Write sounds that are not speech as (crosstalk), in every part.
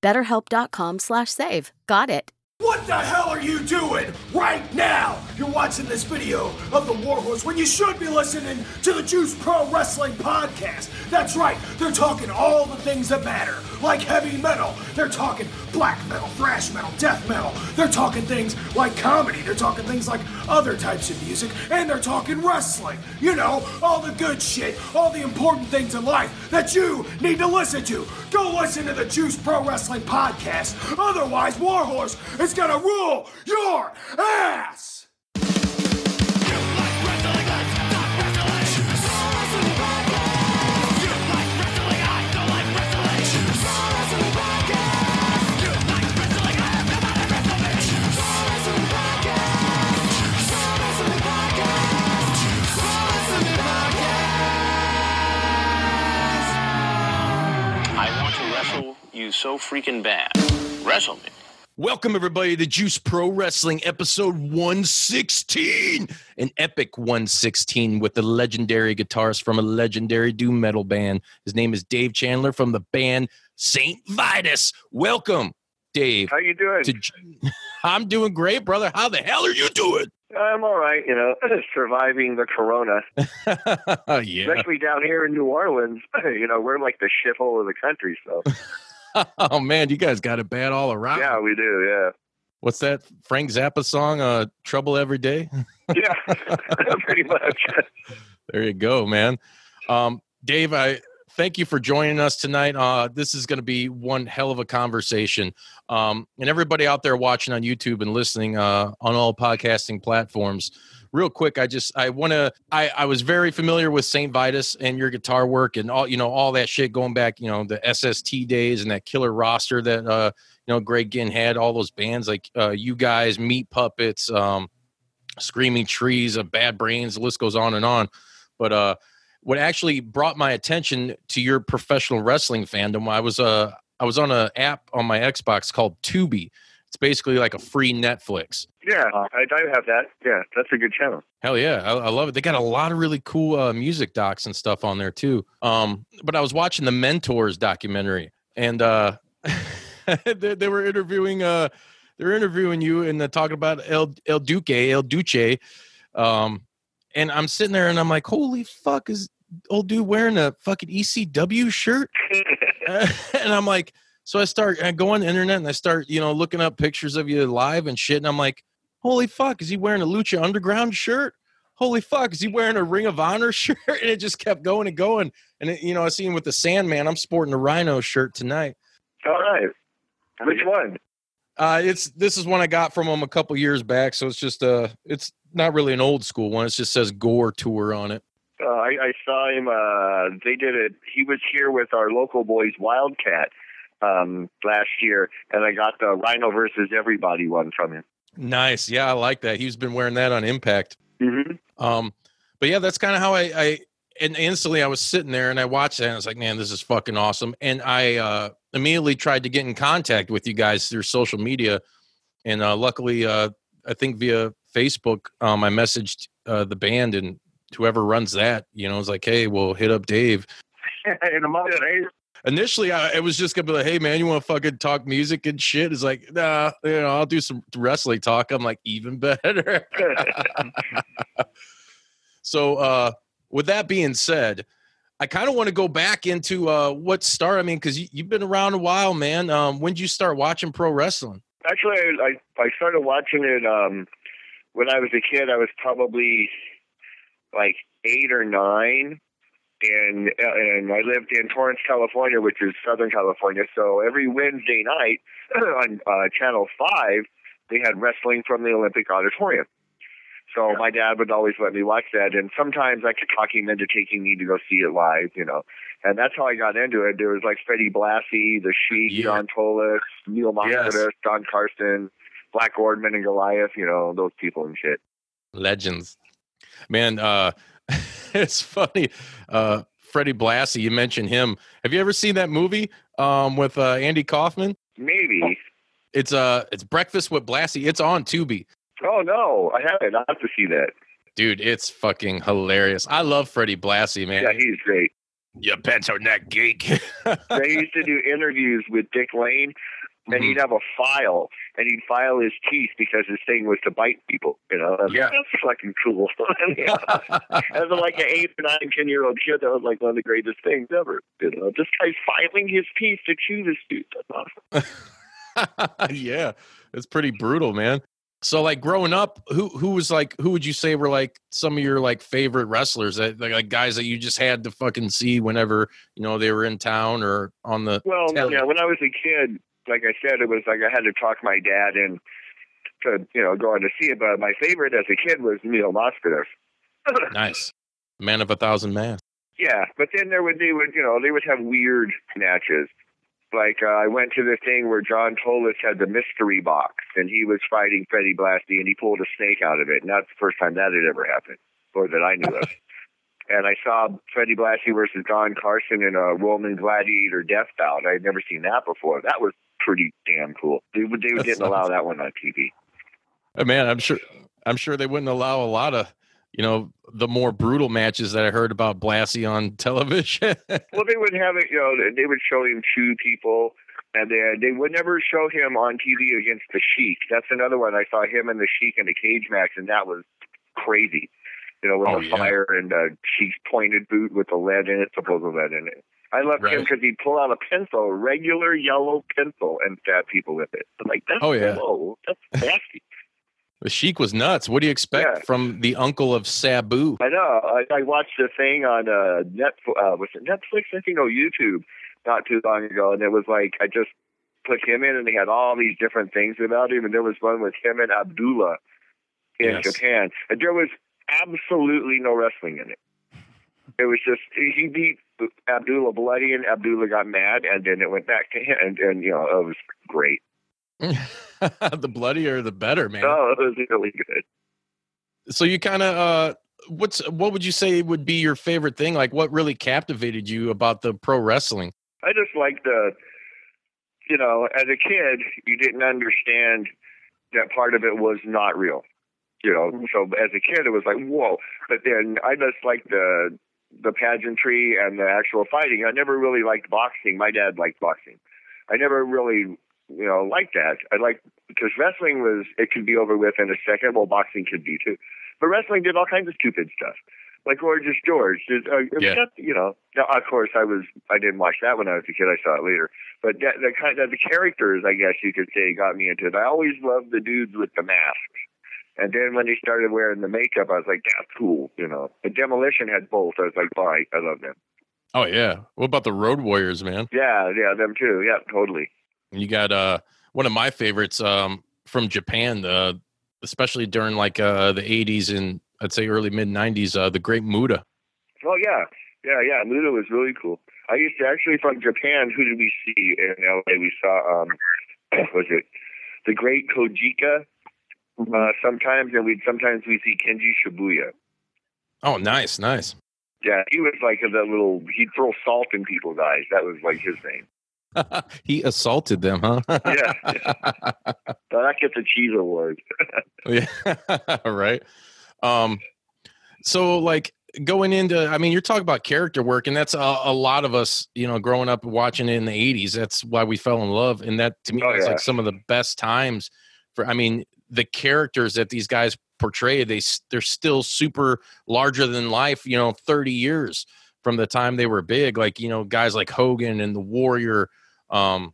BetterHelp.com slash save. Got it. What the hell are you doing right now? You're watching this video of the Warhorse when you should be listening to the Juice Pro Wrestling Podcast. That's right, they're talking all the things that matter, like heavy metal. They're talking black metal, thrash metal, death metal. They're talking things like comedy. They're talking things like other types of music. And they're talking wrestling. You know, all the good shit, all the important things in life that you need to listen to. Go listen to the Juice Pro Wrestling Podcast. Otherwise, Warhorse is gonna rule your ass! I want to wrestle you so freaking bad. Wrestle me. Welcome, everybody, to Juice Pro Wrestling, episode 116. An epic 116 with the legendary guitarist from a legendary doom metal band. His name is Dave Chandler from the band Saint Vitus. Welcome, Dave. How you doing? to (laughs) I'm doing great, brother. How the hell are you doing? I'm all right, you know, (laughs) surviving the corona, (laughs) yeah. especially down here in New Orleans. You know, we're like the shithole of the country, so (laughs) Oh, man, you guys got it bad all around. yeah, we do, yeah. What's that Frank Zappa song, uh, Trouble Every Day? (laughs) Yeah, (laughs) pretty much. There you go, man. Um, Dave, I thank you for joining us tonight. Uh, this is going to be one hell of a conversation. Um, and everybody out there watching on YouTube and listening uh, on all podcasting platforms, real quick, I just I want to. I I was very familiar with Saint Vitus and your guitar work and all you know all that shit going back, you know, the SST days and that killer roster that uh, you know Greg Ginn had. All those bands like uh, you guys, Meat Puppets. Um, screaming trees of bad brains the list goes on and on but uh what actually brought my attention to your professional wrestling fandom i was uh i was on an app on my xbox called tubi basically like a free netflix Yeah, I do have that. Yeah, that's a good channel. Hell yeah, I, I love it. They got a lot of really cool uh, music docs and stuff on there too. Um, but I was watching the Mentors documentary, and uh, (laughs) they, they were interviewing uh, they were interviewing you and uh, talking about El El Duque El Duce, um, and I'm sitting there and I'm like, holy fuck, is old dude wearing a fucking ECW shirt? (laughs) (laughs) and I'm like, so I start I go on the internet and I start you know looking up pictures of you live and shit, and I'm like, holy fuck, is he wearing a Lucha Underground shirt? Holy fuck, is he wearing a Ring of Honor (laughs) shirt? And it just kept going and going. And it, you know, I see him with the Sandman. I'm sporting a Rhino shirt tonight. all right. Which one? Uh, it's this is one I got from him a couple years back, so it's just uh, it's not really an old school one. It just says Gore Tour on it. Uh, I, I saw him. Uh, they did it. He was here with our local boys, Wildcat, um, last year, and I got the Rhino versus Everybody one from him. Nice, yeah, I like that. He's been wearing that on Impact. hmm Um, but yeah, that's kind of how I, I and instantly I was sitting there and I watched that and I was like, man, this is fucking awesome. And I uh, immediately tried to get in contact with you guys through social media, and uh, luckily, uh, I think via Facebook, um, I messaged uh, the band and whoever runs that, you know, was like, hey, we'll hit up Dave. (laughs) In a month? Initially, I, it was just gonna be like, hey, man, you want to fucking talk music and shit? It's like, nah, you know, I'll do some wrestling talk. I'm like, even (laughs) better. So, uh, with that being said, I kind of want to go back into uh, what started. I mean, because you, you've been around a while, man. Um, when did you start watching pro wrestling? Actually, I, I I started watching it um when I was a kid. I was probably like eight or nine, and and I lived in Torrance, California, which is Southern California. So every Wednesday night (clears throat) on uh, Channel Five, they had wrestling from the Olympic Auditorium. So my dad would always let me watch that, and sometimes I could talk him into taking me to go see it live, you know. And that's how I got into it. There was like Freddie Blassie, The Sheik, Yeah. John Tolos, Mil Yes. Don Carson, Black Gordman, and Goliath. You know those people and shit. Legends. Man, uh (laughs) it's funny. Uh Freddie Blassie, you mentioned him. Have you ever seen that movie um with uh Andy Kaufman? Maybe. It's uh it's Breakfast with Blassie. It's on Tubi. Oh no, I haven't. I have to see that. Dude, it's fucking hilarious. I love Freddie Blassie, man. Yeah, he's great. Your pencil neck geek. (laughs) They used to do interviews with Dick Lane, and Mhm. he'd have a file, and he'd file his teeth because his thing was to bite people. You know, And Yeah. that's fucking cool. (laughs) As a, like an eight or nine, ten year old kid, that was like one of the greatest things ever. You know, this guy's filing his teeth to chew this tooth. That's awesome. (laughs) yeah, it's pretty brutal, man. So, like growing up, who who was like who would you say were like some of your like favorite wrestlers that like, like guys that you just had to fucking see whenever you know they were in town or on the Well, yeah, when I was a kid, like I said, it was like I had to talk my dad in to you know going to see it. But my favorite as a kid was Mil Mascaras. (laughs) nice man of a thousand masks. Yeah, but then there would they would you know they would have weird matches. Like uh, I went to the thing where John Tolos had the mystery box, and he was fighting Freddie Blassie, and he pulled a snake out of it, and that's the first time that had ever happened, or that I knew of. (laughs) And I saw Freddie Blassie versus Don Carson in a Roman Gladiator death bout. I had never seen that before. That was pretty damn cool. They, would- they That didn't allow that one on TV. Man, I'm sure I'm sure they wouldn't allow a lot of you know the more brutal matches that I heard about Blassie on (laughs) television. Well, they would have it, you know, they would show him chew people, and then they would never show him on TV against the Sheik. That's another one. I saw him and the Sheik in a cage match, and that was crazy. You know, with Oh, the yeah. fire and uh, Sheik's pointed boot with the lead in it, supposed lead in it. I loved him because he'd pull out a pencil, a regular yellow pencil, and stab people with it. I'm like, that's Oh, yeah. That's nasty. (laughs) the Sheik was nuts. What do you expect Yeah. from the uncle of Sabu? I know. I, I watched a thing on uh, Netflix. Uh, was it Netflix? I think no, YouTube, not too long ago, and it was like I just put him in, and they had all these different things about him, and there was one with him and Abdullah in Yes. Japan, and there was absolutely no wrestling in it. It was just he beat Abdullah bloody, and Abdullah got mad, and then it went back to him, and, and you know it was great. (laughs) the bloodier the better, man. Oh, it was really good. so you kind of uh what's what would you say would be your favorite thing like what really captivated you about the pro wrestling I just like the, you know, as a kid, you didn't understand that part of it was not real. You know, so as a kid, it was like whoa. But then I just like the the pageantry and the actual fighting. I never really liked boxing. My dad liked boxing. I never really, you know, liked that. I like because wrestling was it could be over with in a second. Well, boxing could be too. But wrestling did all kinds of stupid stuff, like Gorgeous George. Just, uh, Yeah. you know, now, of course, I was I didn't watch that when I was a kid. I saw it later. But that, the kind of the characters, I guess you could say, got me into it. I always loved the dudes with the masks. And then when they started wearing the makeup, I was like, that's cool, you know. The Demolition had both. I was like, oh, I, love them. oh yeah what about the road warriors man Yeah, yeah, them too. Yeah, totally. you got uh one of my favorites um from japan uh especially during like uh the 80s and i'd say early mid 90s uh the great muta Oh, yeah. Yeah, yeah. Muta was really cool. I used to actually from Japan. Who did we see in LA? We saw um, (clears throat) was it the Great Kojika? Uh, sometimes, and we'd sometimes we see Kenji Shibuya. oh nice nice Yeah, he was like the little. He'd throw salt in people's eyes. That was like his thing. (laughs) he assaulted them huh Yeah. So that gets a cheese award. (laughs) yeah right um so like going into i mean you're talking about character work and that's a, a lot of us you know growing up watching it in the 80s that's why we fell in love and that to me Oh, is yeah. like some of the best times for i mean the characters that these guys portray they they're still super larger than life you know 30 years from the time they were big like you know guys like hogan and the warrior um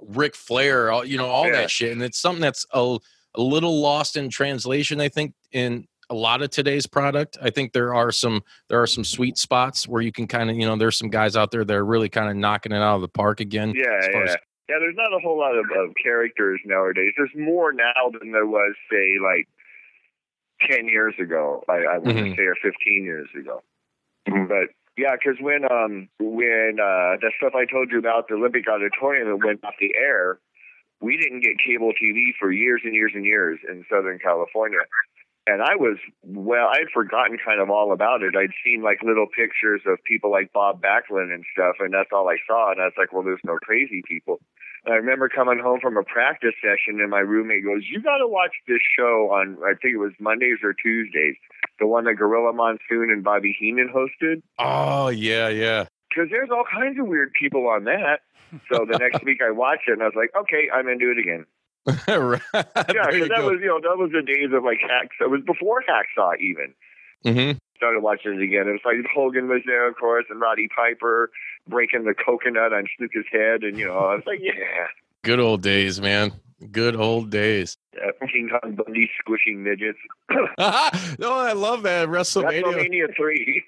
Ric Flair, all, you know, all Yeah. that shit. And it's something that's a, a little lost in translation, I think, in a lot of today's product. I think there are some there are some sweet spots where you can kind of, you know, there's some guys out there that are really kind of knocking it out of the park again. Yeah, as far yeah. as- yeah, there's not a whole lot of, of characters nowadays. There's more now than there was, say, like 10 years ago, I, I want Mhm. to say, or 15 years ago. But yeah, because when um when uh the stuff I told you about the Olympic Auditorium that went off the air, we didn't get cable TV for years and years and years in Southern California. And I was well, I'd forgotten kind of all about it. I'd seen like little pictures of people like Bob Backlund and stuff, and that's all I saw. And I was like, well, there's no crazy people. And I remember coming home from a practice session, and my roommate goes, "You got to watch this show on I think it was Mondays or Tuesdays, the one that Gorilla Monsoon and Bobby Heenan hosted." Oh yeah, yeah. because there's all kinds of weird people on that. So the next (laughs) week I watched it and I was like, okay, I'm into it again. Right. (laughs) Yeah, because that go. was you know that was the days of like hacks. It was before Hacksaw even. Mhm. Started watching it again. It was like Hogan was there, of course, and Roddy Piper breaking the coconut on Snuka's head, and you know I was like, (laughs) yeah, Good old days, man. Good old days. yeah. King Kong Bundy squishing midgets. no, (laughs) I love that WrestleMania. WrestleMania three.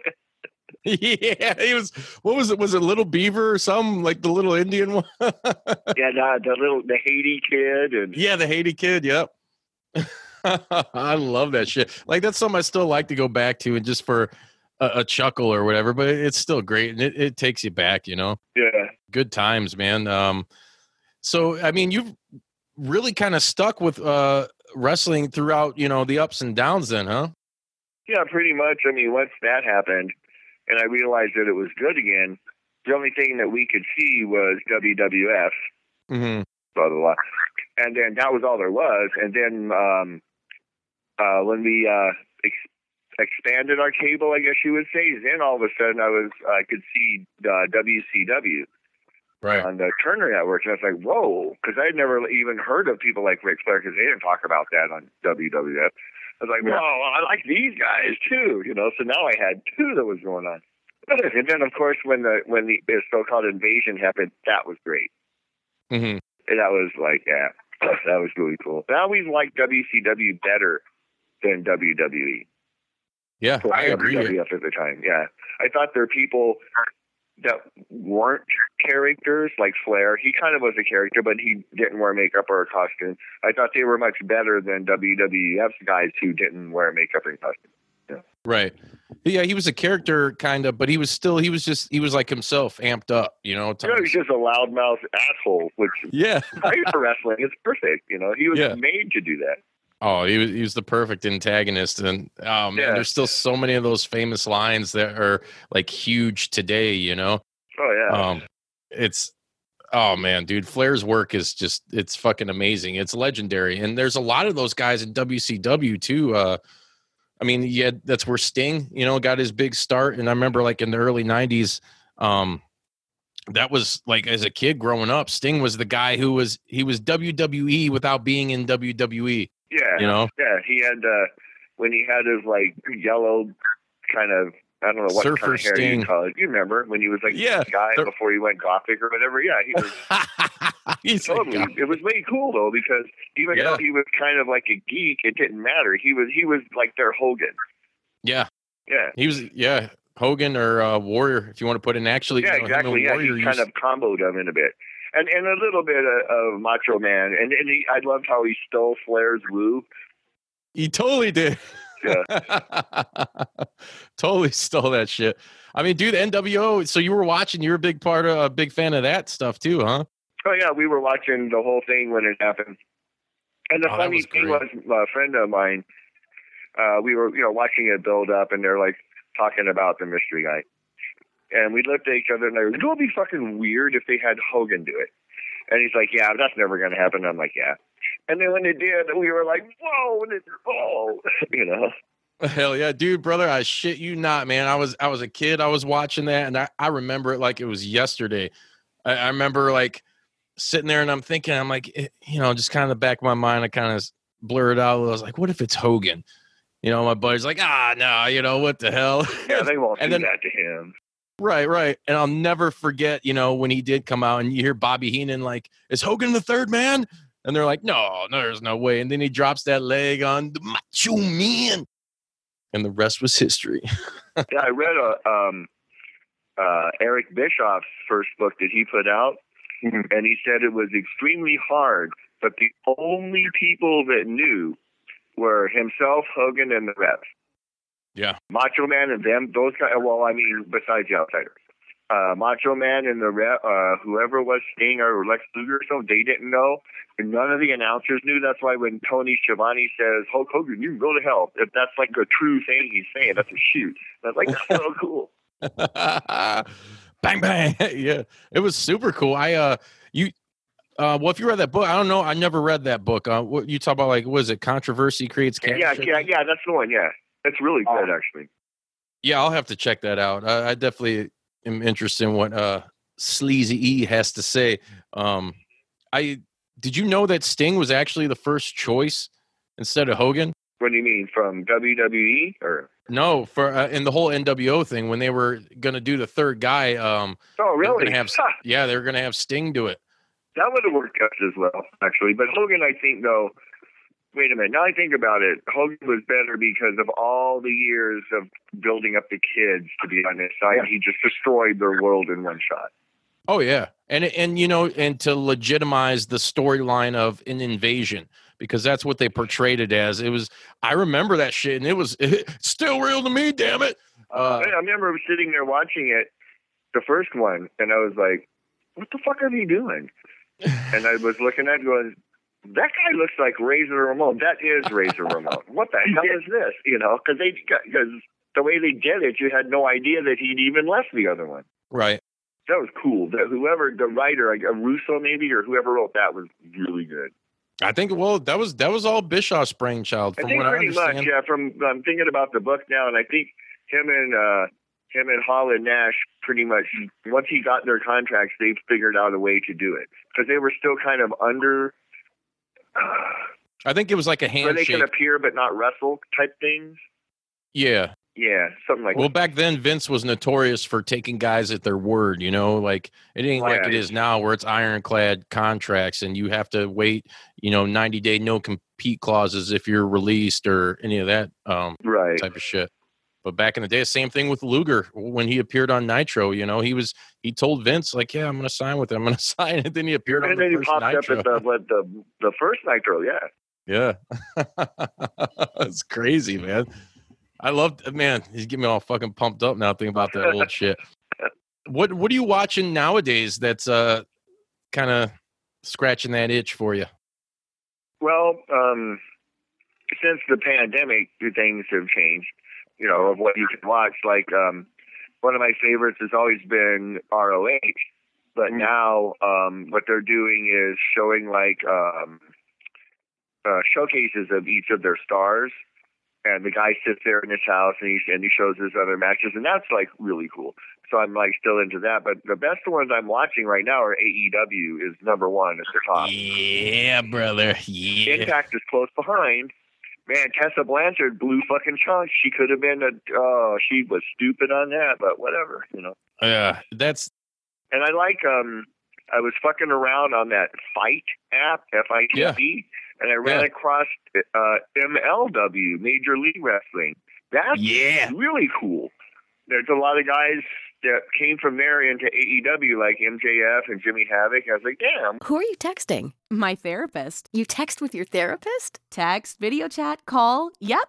Yeah, he was. What was it? Was it Little Beaver or something like the little Indian one? (laughs) yeah, the, the little the Haiti kid and yeah, the Haiti kid. Yep. (laughs) I love that shit. Like that's something I still like to go back to, and just for a, a chuckle or whatever. But it's still great, and it, it takes you back. You know, yeah. good times, man. Um, so I mean, you've really kind of stuck with uh wrestling throughout. You know, the ups and downs. Then, huh? Yeah, pretty much. I mean, once that happened, and I realized that it was good again, the only thing that we could see was WWF, Mm-hmm. blah blah blah, and then that was all there was. And then um, uh, when we uh, ex- expanded our cable, I guess you would say, then all of a sudden I was I could see uh, WCW Right. on the Turner Network, and I was like, whoa, because I had never even heard of people like Ric Flair because they didn't talk about that on WWF. I was like, whoa, I like these guys too, you know. So now I had two that was going on. (laughs) And then, of course, when the when the so-called invasion happened, that was great. Mm-hmm. And that was like, yeah, (clears throat) that was really cool. I always liked WCW better than WWE. Yeah, So I agree. WWF at the time. Yeah, I thought their people that weren't characters like Flair. He kind of was a character, but he didn't wear makeup or a costume. I thought they were much better than WWF's guys who didn't wear makeup and costume. Right. Yeah, he was a character kind of, but he was still he was just he was like himself, amped up, you know. Know, he's just a loudmouth asshole, which yeah. great for wrestling. It's perfect. You know, he was Yeah. made to do that. Oh, he was he was the perfect antagonist, and oh man, Yeah. there's still so many of those famous lines that are like huge today. You know, Oh yeah. um, it's oh man, dude, Flair's work is just it's fucking amazing. It's legendary, and there's a lot of those guys in WCW too. Uh, I mean, yeah, that's where Sting, you know, got his big start, and I remember like in the early '90s. Um, that was like as a kid growing up, Sting was the guy who was he was WWE without being in WWE. Yeah. You know, Yeah, he had uh when he had his like yellow kind of I don't know what Surfer kind of hair Sting. you call it. You remember when he was like Yeah, a guy the- before he went gothic or whatever? Yeah, he was (laughs) He's like, totally. It was way cool though because even Yeah. though he was kind of like a geek, it didn't matter. He was he was like their Hogan. yeah, Yeah. he was yeah Hogan or uh, Warrior if you want to put in. Actually, Yeah, you know, exactly. Yeah, Warrior he kind used- of comboed him in a bit, and and a little bit of, of Macho Man, and and he, I loved how he stole Flair's woo. he totally did. Yeah. (laughs) totally stole that shit. I mean, dude, NWO. So you were watching. You're a big part of a big fan of that stuff too, huh? Oh yeah, we were watching the whole thing when it happened. And the Oh, funny was thing was, a friend of mine, uh, we were you know watching it build up, and they're like talking about the mystery guy, and we looked at each other and they were, it would be fucking weird if they had Hogan do it. And he's like, yeah, that's never going to happen. I'm like, yeah. And then when it did, we were like, whoa, and it, whoa, (laughs) you know. Hell yeah, dude, brother! I shit you not, man. I was I was a kid. I was watching that, and I, I remember it like it was yesterday. I, I remember like sitting there, and I'm thinking, I'm like, eh, you know, just kind of the back of my mind, I kind of blurred out. I was like, what if it's Hogan? You know, my buddy's like, ah, no, you know what the hell? Yeah, they (laughs) won't And do then- that to him. Right, right. And I'll never forget, you know, when he did come out and you hear Bobby Heenan like, is Hogan the third man? And they're like, no, no, there's no way. And then he drops that leg on the macho man. And the rest was history. (laughs) yeah, I read a um, uh, Eric Bischoff's first book that he put out, and he said it was extremely hard, but the only people that knew were himself, Hogan, and the reps. Yeah. Macho Man and them, those guys. Well, I mean, besides the outsiders, uh, Macho Man and the uh, whoever was Sting or Lex Luger or something, they didn't know. And none of the announcers knew. That's why when Tony Schiavone says Hulk Hogan, you can go to hell. If that's like a true thing he's saying, that's a shoot. That's like that's so cool. (laughs) (laughs) bang bang. (laughs) yeah. It was super cool. I uh you uh well if you read that book, I don't know, I never read that book. Uh what you talk about like was it controversy creates Yeah, yeah, yeah. That's the one. Yeah, that's really good actually. Yeah, I'll have to check that out. I, I definitely am interested in what uh Sleazy E has to say. Um I did you know that Sting was actually the first choice instead of Hogan? What do you mean from WWE or? No, for uh, in the whole NWO thing when they were going to do the third guy um Oh, really? gonna have (laughs) yeah, they were going to have Sting do it. that would have worked as well, actually. But Hogan, I think though. Wait a minute. Now I think about it, Hogan was better because of all the years of building up the kids to be on his side. He just destroyed their world in one shot. Oh yeah, and and you know, and to legitimize the storyline of an invasion because that's what they portrayed it as. It was. I remember that shit, and it was (laughs) it's still real to me. Damn it. Uh, I remember sitting there watching it, the first one, and I was like, "What the fuck are they doing?" (laughs) and I was looking at it going, "That guy looks like Razor Ramon. That is Razor Ramon. (laughs) What the hell is this?" You know, because they because the way they did it, you had no idea that he'd even left the other one. right. That was cool. That whoever the writer, like uh, Russo maybe, or whoever wrote that was really good. I think. Well, that was that was all Bischoff's brainchild, I from think what I pretty much, understand. yeah. From I'm thinking about the book now, and I think him and uh, him and Hall and Nash pretty much once he got their contracts, they figured out a way to do it because they were still kind of under I think it was like a where they handshake. can appear but not wrestle type things. yeah. Yeah, something like that. Well, back then Vince was notorious for taking guys at their word. You know, like it ain't like Yeah. it is now, where it's ironclad contracts and you have to wait. You know, ninety day no compete clauses if you're released or any of that. Um, that. Right. type of shit. But back in the day, same thing with Luger when he appeared on Nitro. You know, he was he told Vince like, "Yeah, I'm going to sign with him. I'm going (laughs) to sign." And then he appeared on And the then he first popped Nitro. up at the what the the first Nitro. Yeah. yeah, (laughs) it's crazy, man. I love man. He's getting me all fucking pumped up now thinking about that old shit. What What are you watching nowadays? That's uh kind of scratching that itch for you. Well, um, since the pandemic, things have changed. You know, of what you can watch. Like um, one of my favorites has always been ROH, but now um, what they're doing is showing like um, uh, showcases of each of their stars, and the guy sits there in his house and he and he shows his other matches, and that's like really cool. So I'm like still into that, but the best ones I'm watching right now are AEW is number one at the top. Yeah, brother. Yeah. Impact is close behind. Man, Tessa Blanchard blew fucking chunks. She could have been a. Oh, she was stupid on that, but whatever, you know. Yeah, that's And I like. um I was fucking around on that Fight app, F I T E, and I ran Yeah. across uh, MLW, Major League Wrestling. That's Yeah. really cool. There's a lot of guys that came from there into AEW, like MJF and Jimmy Havoc. I was like, damn. Who are you texting? My therapist. You text with your therapist? Text, video chat, call. Yep.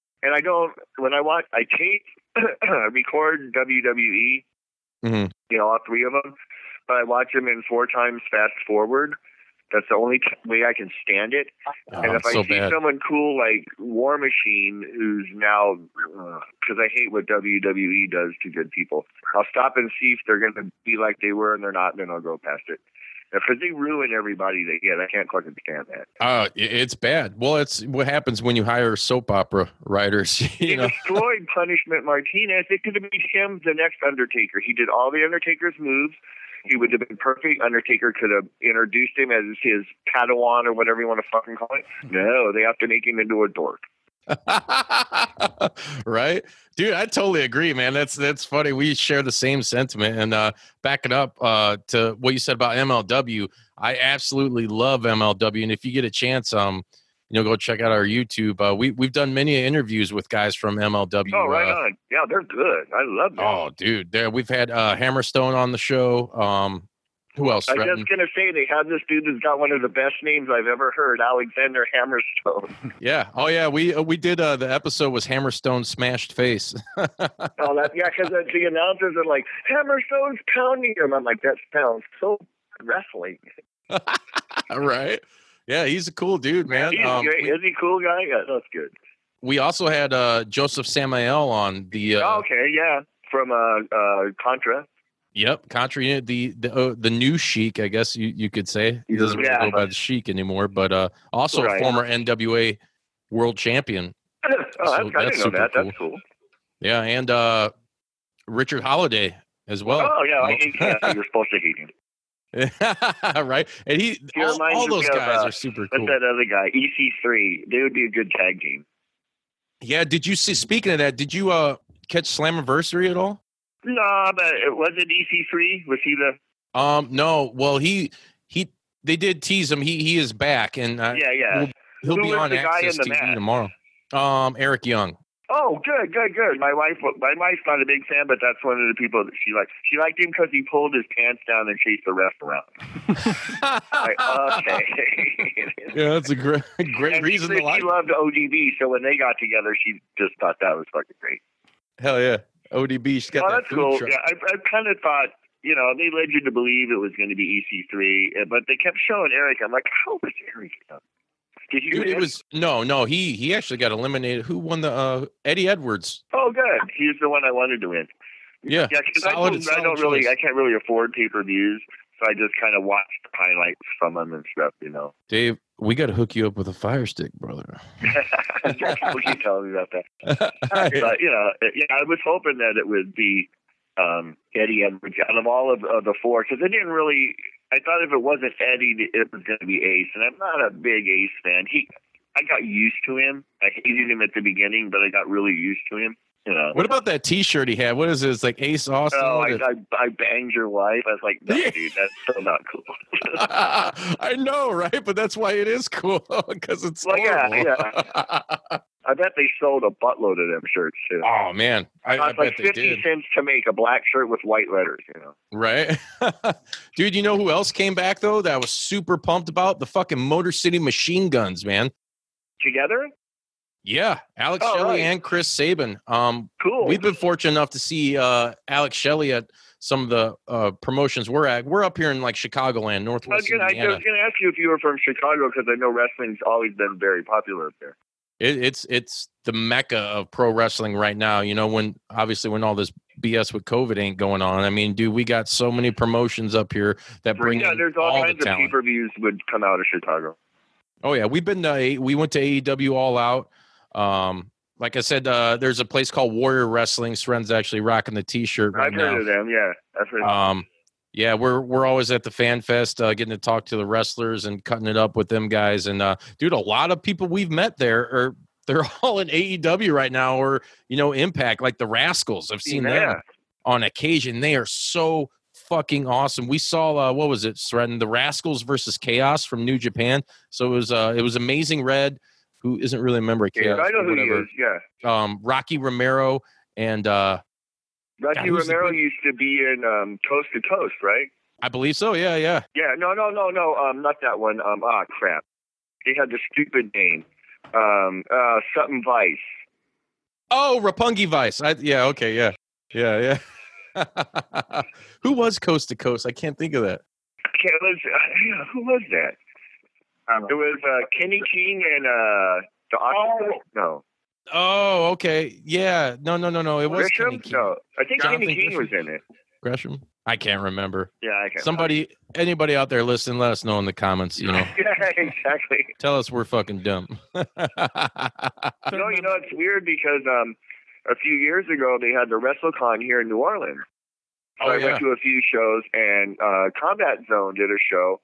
And I don't. When I watch, I tape, (clears throat) I record WWE. Mhm. You know, all three of them, but I watch them in four times fast forward. That's the only t- way I can stand it. Oh, and if I so see bad. someone cool like War Machine, who's now, because I hate what WWE does to good people, I'll stop and see if they're going to be like they were, and they're not, and then I'll go past it. Because they ruin everybody they get. I can't quite stand that. Uh, it's bad. Well, it's what happens when you hire soap opera writers. (laughs) You know, destroyed Punishment Martinez. It could have been him the next Undertaker. He did all the Undertaker's moves. He would have been perfect. Undertaker could have introduced him as his Padawan or whatever you want to fucking call it. No, they have to make him into a dork. (laughs) right, dude. I totally agree, man. That's that's funny. We share the same sentiment, and uh, back it up uh, to what you said about MLW. I absolutely love MLW, and if you get a chance, um, you know, go check out our YouTube. Uh, we we've done many interviews with guys from MLW. Oh, right uh, on. Yeah, they're good. I love them. Oh, dude, there we've had uh, Hammerstone on the show. Um, who else? I'm just gonna say they have this dude who's got one of the best names I've ever heard, Alexander Hammerstone. (laughs) (laughs) Yeah. Oh, yeah. We uh, we did. Uh, the episode was Hammerstone smashed face. (laughs) oh, that yeah, because the, the announcers are like Hammerstone's pounding him. I'm like, that sounds so wrestling. right. Yeah, he's a cool dude, man. He's Um, great. we, Is he a cool guy? Yeah, that's good. we also had uh, Josef Samael on the. Uh, Oh, okay, yeah, from uh, uh, Contra. Yep, Contra, the the uh, the new Sheik, I guess you, you could say. He doesn't Yeah, go by the Sheik anymore, but uh, also Right. a former NWA world champion. (laughs) oh, that's, So I that's didn't know super that. That's cool. Yeah, and uh, Richard Holliday as well. oh yeah, I hate yeah, you're supposed to hate him. (laughs) (laughs) right, and he He all, all those of, guys are super What's cool. that other guy? EC3. They would be a good tag team. Yeah, did you see? Speaking of that, did you uh catch Slammiversary at all? No, but it was it EC3? Was he the? Um, no. Well, he he they did tease him. He he is back, and uh, Yeah, yeah. we'll- he'll Who be on the guy in Access the TV match? tomorrow. Um, Eric Young. Oh, good, good, good. My wife, my wife's not a big fan, but that's one of the people that she likes. She liked him because he pulled his pants down and chased the ref around. (laughs) Like, okay. (laughs) yeah, that's a great great (laughs) and reason she, to said like. she loved ODB, so when they got together, she just thought that was fucking great. Hell yeah, ODB. She's got oh, that that's food cool. truck. Yeah, I, I kind of thought, you know, they led you to believe it was going to be EC3, uh, but they kept showing Eric. I'm like, how was Eric? Did you? Dude, it was no, no. He he actually got eliminated. Who won the uh Eddie Edwards? Oh, good. He's the one I wanted to win. Yeah, Yeah, because I, solid- don't- I solid don't really, choice. I can't really afford pay per views, so I just kind of watched the highlights from them and stuff. You know, Dave, we got to hook you up with a fire stick, brother. (laughs) (laughs) Keep telling me about that. (laughs) But you know, it- yeah, I was hoping that it would be um, Eddie Edwards out of all of, of the four, because it didn't really. I thought if it wasn't Eddie, it was going to be Ace, and I'm not a big Ace fan. He, I got used to him. I hated him at the beginning, but I got really used to him. You know. what about that T-shirt he had? What is it? It's like Ace oh, Austin. Oh, I, I, I banged your wife. I was like, no, Yeah. dude, that's still not cool. (laughs) I know, right? But that's why it is cool (laughs) because it's Well, yeah, horrible. (laughs) I bet they sold a buttload of them shirts too. oh man, I, I like they fifty cents to make a black shirt with white letters. You know. Right, dude. You know who else came back though? That I was super pumped about the fucking Motor City Machine Guns, man. Together, Yeah, Alex Oh, Shelley right. and Chris Sabin. Um, cool. we've been fortunate enough to see uh, Alex Shelley at some of the uh, promotions we're at. We're up here in like Chicagoland, Northwest I was gonna ask you if you were from Chicago because I know wrestling's always been very popular up there. It, it's it's the mecca of pro wrestling right now. You know, when obviously when all this BS with COVID ain't going on. I mean, dude, we got so many promotions up here that bring yeah, there's all, all kinds the of pay per views would come out of Chicago. Oh yeah, we've been to we went to AEW All Out. Um, like I said, uh, there's a place called Warrior Wrestling. Sreten's actually rocking the T-shirt right I've now. heard of them. Yeah, I've heard. Um, yeah, we're we're always at the Fan Fest, uh, getting to talk to the wrestlers and cutting it up with them guys. And uh, dude, a lot of people we've met there are (laughs) they're all in AEW right now, or you know, Impact, like the Rascals. I've seen yeah. them on occasion. They are so fucking awesome. We saw uh, what was it, Sreten? The Rascals versus Chaos from New Japan. So it was uh, it was Amazing Red, who isn't really a member of Yeah, Chaos, I know who he is. Yeah, Um, Rocky Romero and uh, Rocky the Romero used to be in um, Coast to Coast, right? I believe so. Yeah, yeah. Yeah, no, no, no, no. Um, not that one. Um, ah, crap. They had the stupid name. Um, uh, something Vice. Oh, Roppongi Vice. I, yeah, okay, yeah. Yeah, yeah. (laughs) Who was Coast to Coast? I can't think of that. Can't, was, uh, yeah, who was that? It was uh, Kenny King and uh, the Octopus. No, Oh, okay. Yeah. No, no, no, no. It was. Kenny King. No, I think Jonathan Kenny King was in it. Gresham. I can't remember. Yeah, I can't. Somebody, anybody out there listening, let us know in the comments. You know, (laughs) Yeah, exactly. tell us we're fucking dumb. You know, you know, it's weird because um, a few years ago they had the WrestleCon here in New Orleans. So Oh, I yeah. went to a few shows, and uh, Combat Zone did a show,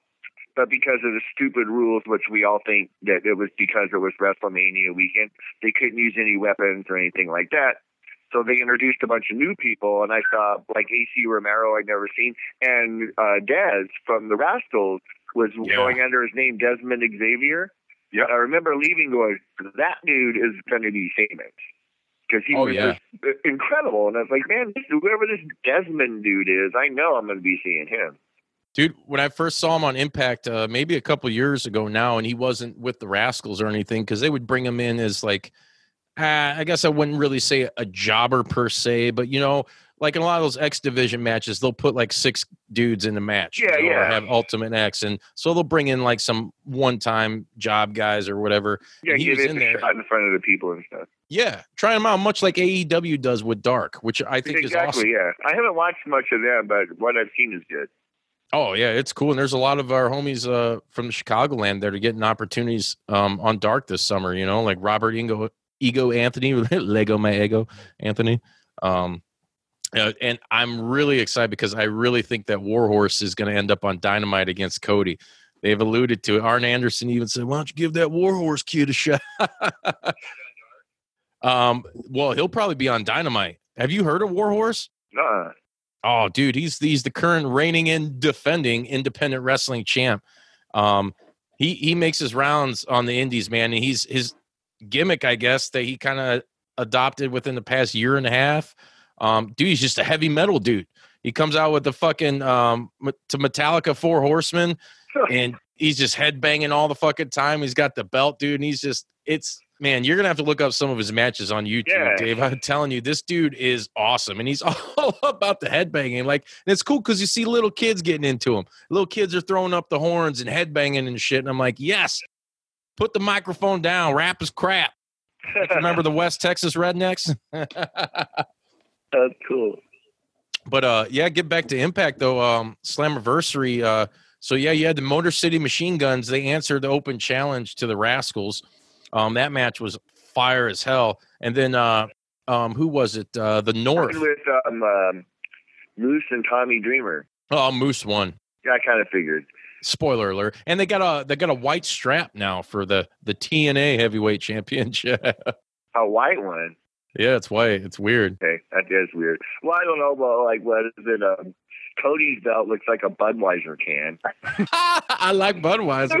but because of the stupid rules, which we all think that it was because it was WrestleMania weekend, they couldn't use any weapons or anything like that. So they introduced a bunch of new people, and I saw like AC Romero I'd never seen, and uh, Dez from the Rascals was Yeah. going under his name Desmond Xavier. Yeah. I remember leaving going, that dude is going to be famous because he Oh, was yeah. just incredible. And I was like, man, whoever this Desmond dude is, I know I'm going to be seeing him. Dude, when I first saw him on Impact, uh, maybe a couple years ago now, and he wasn't with the Rascals or anything, because they would bring him in as like, uh, I guess I wouldn't really say a jobber per se, but you know, like in a lot of those X Division matches, they'll put like six dudes in the match, Yeah, you know, or yeah. have Ultimate X, and so they'll bring in like some one-time job guys or whatever. Yeah, he was in there. shot in front of the people and stuff. Yeah, try him out, much like AEW does with Dark, which I think is awesome. Yeah. I haven't watched much of them, but what I've seen is good. Oh yeah, it's cool, and there's a lot of our homies uh, from Chicagoland that are getting opportunities um, on Dark this summer. You know, like Robert Ego, Ego Anthony, (laughs) Lego my ego, Anthony. Um, uh, and I'm really excited because I really think that Warhorse is going to end up on Dynamite against Cody. They've alluded to it. Arn Anderson even said, "Why don't you give that Warhorse kid a shot?" (laughs) um, well, he'll probably be on Dynamite. Have you heard of Warhorse? Uh, Oh, dude, he's he's the current reigning and defending independent wrestling champ. Um, he he makes his rounds on the indies, man, and he's his gimmick, I guess, that he kind of adopted within the past year and a half. Um, dude, he's just a heavy metal dude. He comes out with the fucking um to Metallica Four Horsemen, (laughs) and he's just headbanging all the fucking time. He's got the belt, dude, and he's just it's man, you're gonna have to look up some of his matches on YouTube, Yeah. Dave. I'm telling you, this dude is awesome, and he's (laughs) all about the headbanging. Like, and it's cool because you see little kids getting into him. Little kids are throwing up the horns and headbanging and shit, and I'm like, yes, put the microphone down. Rap is crap. Remember the West Texas Rednecks? (laughs) That's cool. But uh yeah, get back to Impact though. Um Slammiversary. Uh so yeah, you had the Motor City Machine Guns. They answered the open challenge to the Rascals. Um that match was fire as hell. And then uh um who was it? Uh the North. With um, um, Moose and Tommy Dreamer. Oh Moose won. Yeah, I kind of figured. Spoiler alert. And they got a they got a white strap now for the the TNA heavyweight championship. (laughs) A white one. yeah, it's white. It's weird. Okay, that is weird. Well, I don't know, but like, what is it? Um, Cody's belt looks like a Budweiser can. (laughs) (laughs) I like Budweiser.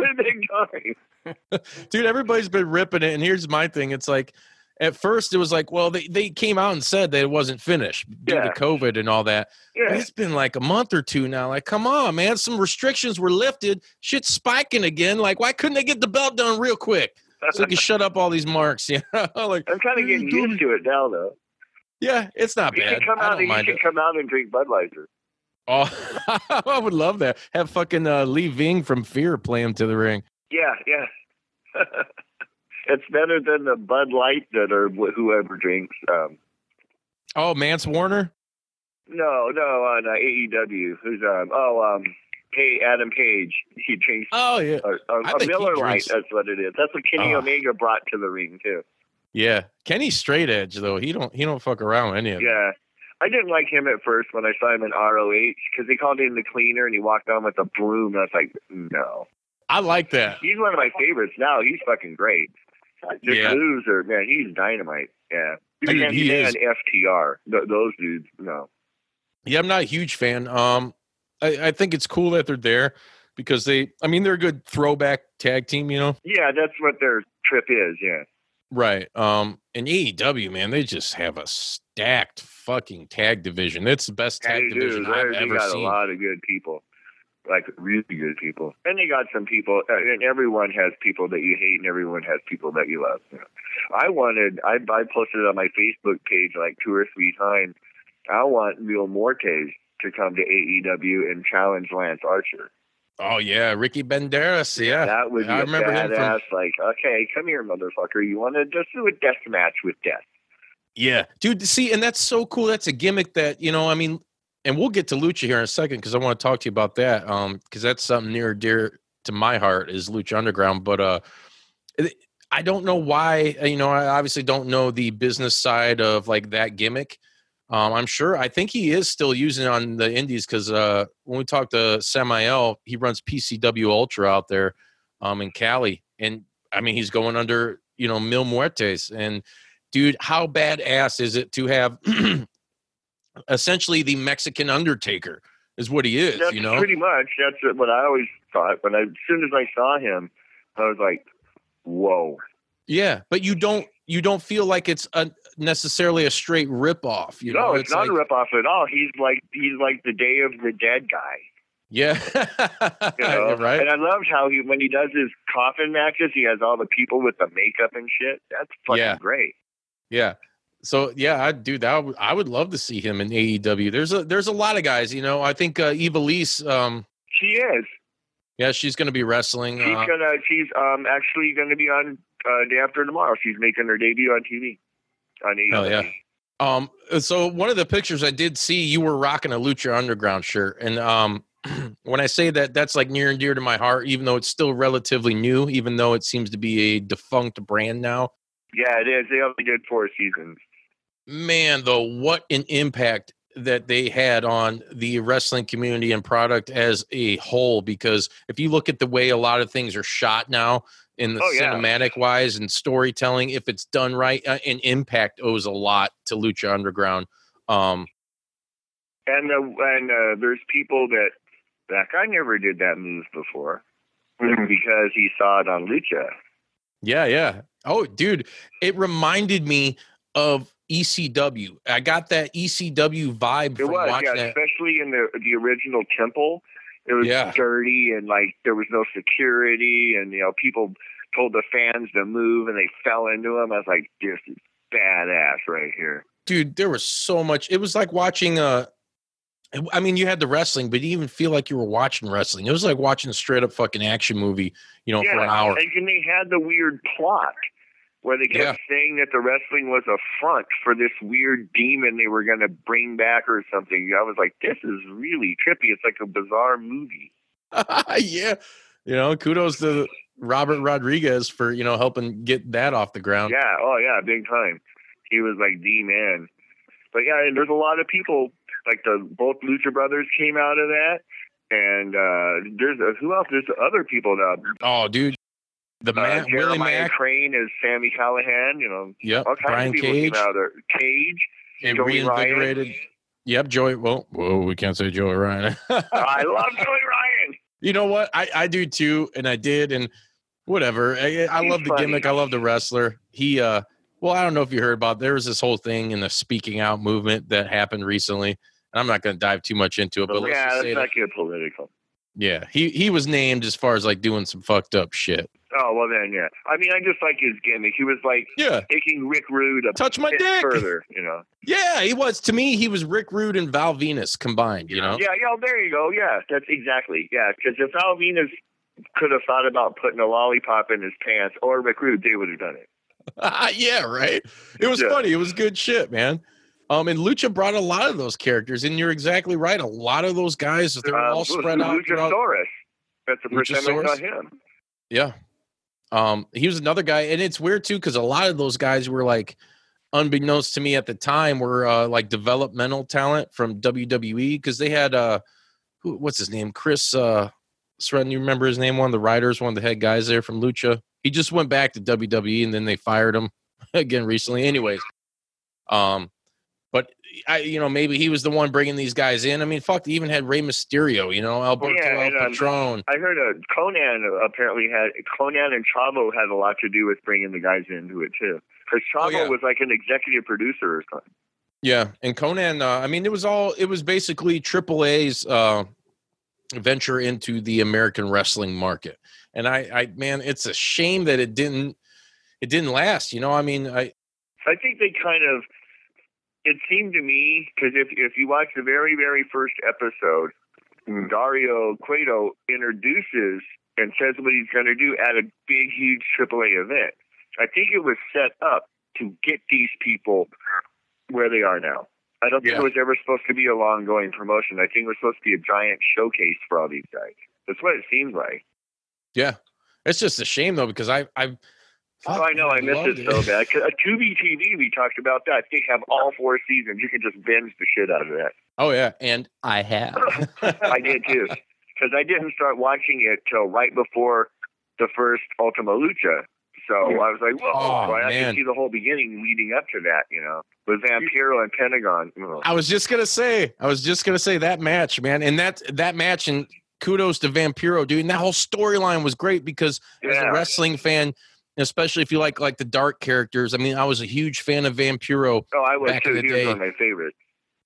(laughs) Dude everybody's been ripping it and here's my thing it's like at first it was like well they, they came out and said that it wasn't finished due Yeah. to covid and all that Yeah, it's been like a month or two now like come on man some restrictions were lifted shit's spiking again like why couldn't they get the belt done real quick so they can shut up all these marks you know like I'm kind of getting used to it now, though. yeah it's not You bad should come i out. don't And, you mind should it come out and drink Budweiser. Oh (laughs) i would love that have fucking uh, lee ving from fear play him to the ring Yeah, yeah. (laughs) it's better than the Bud Light that or wh- whoever drinks. Um, oh mance warner no, no, on uh, AEW. Who's um? Oh, um, hey, Adam Page. He drinks oh yeah a, a, a he Miller Lite. That's what it is. That's what Kenny Ah. Omega brought to the ring too. yeah kenny's straight edge though he don't he don't fuck around with any of it Yeah. I didn't like him at first when I saw him in ROH because they called him the cleaner and he walked on with a broom. And I was like, no. I like that. He's one of my favorites now. He's fucking great. The Yeah. loser, man, he's dynamite. Yeah. You Dude, he is. FTR. Th- those dudes, no. Yeah, I'm not a huge fan. Um, I, I think it's cool that they're there because they, I mean, they're a good throwback tag team, you know? Yeah, that's what their trip is. Yeah. Right. Um, and AEW, man, they just have a stacked fucking tag division. It's the best tag do. division They're- I've They ever got seen. a lot of good people, like really good people, and they got some people. uh, And everyone has people that you hate, and everyone has people that you love. You know. I wanted. I, I posted on my Facebook page like two or three times. I want Mil Muertes to come to AEW and challenge Lance Archer. Oh yeah, Ricky Banderas. Yeah, that would be I remember him from- badass. Like, okay, come here, motherfucker. You want to just do a death match with death? Yeah, dude. See, and that's so cool. That's a gimmick that you know. I mean, and we'll get to Lucha here in a second because I want to talk to you about that. Um, because that's something near dear to my heart is Lucha Underground. But uh, I don't know why. uh, You know, I obviously don't know the business side of like that gimmick. Um, I'm sure. I think he is still using it on the Indies because uh, when we talked to Samael, he runs PCW Ultra out there, um, in Cali, and I mean he's going under you know Mil Muertes, and dude, how badass is it to have (clears throat) essentially the Mexican Undertaker is what he is, That's you know? pretty much. That's what I always thought. When I, as soon as I saw him, I was like, "Whoa!" yeah, but you don't you don't feel like it's a, necessarily a straight rip off, you no, know? it's, not like, a ripoff at all. He's like he's like the Day of the Dead guy. yeah, You (laughs) know? right? And I loved how he when he does his coffin matches, he has all the people with the makeup and shit. That's fucking Yeah. great. Yeah. So yeah, I do that. would- I would love to see him in AEW. There's a there's a lot of guys, you know. I think uh, Ivelisse, um, She is. yeah, she's going to be wrestling. She's Uh, gonna. She's um actually gonna be on uh, day after tomorrow. She's making her debut on TV. On AEW. Hell yeah. Um, so one of the pictures I did see, you were rocking a Lucha Underground shirt, and um, (clears throat) when I say that, that's like near and dear to my heart, even though it's still relatively new, even though it seems to be a defunct brand now. Yeah, it is. They only did four seasons. Man, though, what an impact that they had on the wrestling community and product as a whole. Because if you look at the way a lot of things are shot now, in the Oh, yeah. cinematic wise and storytelling, if it's done right, uh, and Impact owes a lot to Lucha Underground. Um, And the and uh, there's people that that guy never did that move before because he saw it on Lucha. Yeah, yeah. Oh, dude, it reminded me of ECW. I got that ECW vibe It from was, watching yeah, that. especially in the the original temple. It was Yeah. dirty and like there was no security, and you know people told the fans to move, and they fell into him. I was like, this is badass right here. Dude, there was so much. It was like watching uh I mean, you had the wrestling, but you even feel like you were watching wrestling. It was like watching a straight up fucking action movie, you know, for an hour. And and they had the weird plot where they kept Yeah. saying that the wrestling was a front for this weird demon they were going to bring back or something. I was like, this is really trippy. It's like a bizarre movie. (laughs) yeah. You know, kudos to Robert Rodriguez for, you know, helping get that off the ground. Yeah, oh yeah, big time. He was like the man. But yeah, and there's a lot of people like the both Lucha Brothers came out of that, and uh there's a, who else? There's other people now. Oh, dude. The Uh, man, Willie Jeremiah Crane is Sami Callihan. You know, yep, all kinds Brian of people Cage, came out of there. Cage. it Joey Ryan. reinvigorated. Yep, Joey. Well, whoa, we can't say Joey Ryan. (laughs) I love Joey Ryan. you know what? I, I do too, and I did, and whatever. I, I love the funny. gimmick. I love the wrestler. He, uh, well, I don't know if you heard about. There was this whole thing in the speaking out movement that happened recently. And I'm not going to dive too much into it, but yeah, let's not that, get political. yeah, he he was named as far as like doing some fucked up shit. Oh well, then yeah. I mean, I just like his gimmick. He was like Yeah, taking Rick Rude a touch my dick. further. You know. Yeah, he was. To me, he was Rick Rude and Val Venis combined. You know. Yeah, yeah, there you go. Yeah, that's exactly. Yeah, because if Al Venus could have thought about putting a lollipop in his pants or Rick Rude, they would have done it. (laughs) yeah, right. It was Yeah. funny. It was good shit, man. Um, and Lucha brought a lot of those characters, and you're exactly right. A lot of those guys, they're Um, all spread out. throughout- Luchasaurus. That's the first time I saw him. Yeah. Um, he was another guy, and it's weird too because a lot of those guys were like, unbeknownst to me at the time, were uh, like developmental talent from WWE because they had uh, who, what's his name, Chris uh, Sreten. You remember his name? One of the writers, one of the head guys there from Lucha. He just went back to WWE, and then they fired him (laughs) again recently. Anyways, um, but I, you know, maybe he was the one bringing these guys in. I mean, fuck, they even had Rey Mysterio. You know, Alberto Yeah, and, El um, Patron. I heard uh, Konnan apparently had Konnan and Chavo had a lot to do with bringing the guys into it too. Because Chavo Oh, yeah. was like an executive producer or something. Yeah, and Konnan. Uh, I mean, it was all. It was basically AAA's uh, venture into the American wrestling market. And I, I, man, it's a shame that it didn't. It didn't last. You know, I mean, I. I think they kind of. It seemed to me because if if you watch the very very first episode, Dario Cueto introduces and says what he's going to do at a big, huge AAA event. I think it was set up to get these people where they are now. I don't think Yeah. it was ever supposed to be a long going promotion. I think it was supposed to be a giant showcase for all these guys. That's what it seems like. Yeah, it's just a shame though because I I. Oh, I know. I missed loved it so bad. bad. 'Cause, Uh, Tubi TV, we talked about that. They have all four seasons. You can just binge the shit out of that. Oh yeah, and I have. (laughs) I did too, because I didn't start watching it till right before the first Ultima Lucha. So I was like, "Whoa!" Oh, so I had man. to see the whole beginning leading up to that. You know, with Vampiro and Pentagon. Ugh. I was just gonna say, I was just gonna say that match, man, and that that match, and kudos to Vampiro, dude. And that whole storyline was great because as a wrestling fan, especially if you like like the dark characters. I mean, I was a huge fan of Vampiro. Oh, I was back in the He was day. one of my favorites.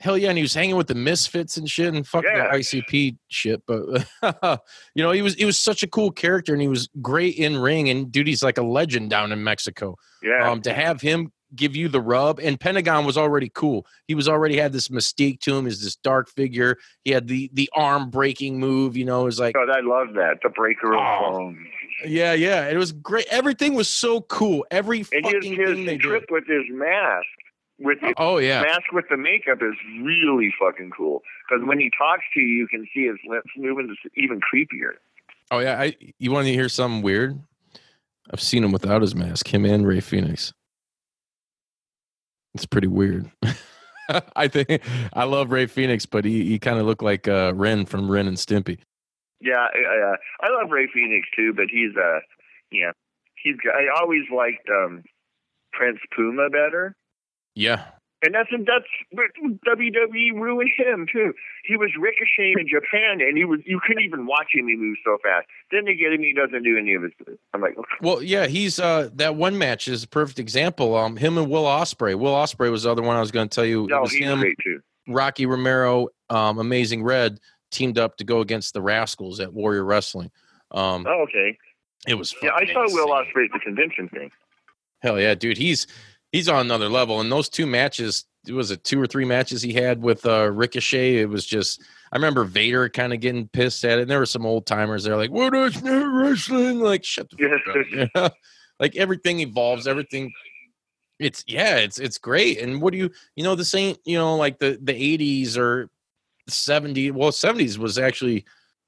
Hell yeah, and he was hanging with the Misfits and shit, and fuck Yeah. the ICP shit. But (laughs) you know, he was he was such a cool character, and he was great in ring. And dude, he's like a legend down in Mexico. Yeah, um, to have him give you the rub and pentagon was already cool he was already had this mystique to him as this dark figure he had the the arm breaking move you know it was like God, I love that. The breaker of Oh. bones. yeah yeah it was great everything was so cool every And his, fucking thing they his did trip with his mask, with his oh yeah mask with the makeup is really fucking cool. Because when he talks to you, you can see his lips moving. It's even creepier. oh yeah i you want to hear something weird i've seen him without his mask him and Rey Fénix it's pretty weird (laughs) i think i love Rey Fénix but he, he kind of looked like uh ren from ren and stimpy Yeah, I, uh, I love Rey Fénix too, but he's uh, yeah, he's. I always liked um, Prince Puma better, yeah and that's that's WWE ruined him too. He was Ricochet in Japan, and he was you couldn't even watch him. He moves so fast. Then they get him, he doesn't do any of his. I'm like, okay. Well, yeah, he's uh that one match is a perfect example. Um, him and Will Ospreay. Will Ospreay was the other one I was going to tell you. It no, was he's him, great too. Rocky Romero, um, Amazing Red teamed up to go against the Rascalz at Warrior Wrestling. Um, Oh, okay. it was Yeah, I saw Will Ospreay at the convention thing. Hell yeah, dude, he's he's on another level. And those two matches, it was it two or three matches he had with uh, Ricochet. It was just. I remember Vader kind of getting pissed at it. And there were some old timers there like, "What is wrestling?" Like, shut the Yes. fuck up. Yeah. (laughs) (laughs) like everything evolves. Everything. It's yeah. It's it's great. And what do you you know? This ain't you know like the the eighties or seventies. Well, seventies was actually.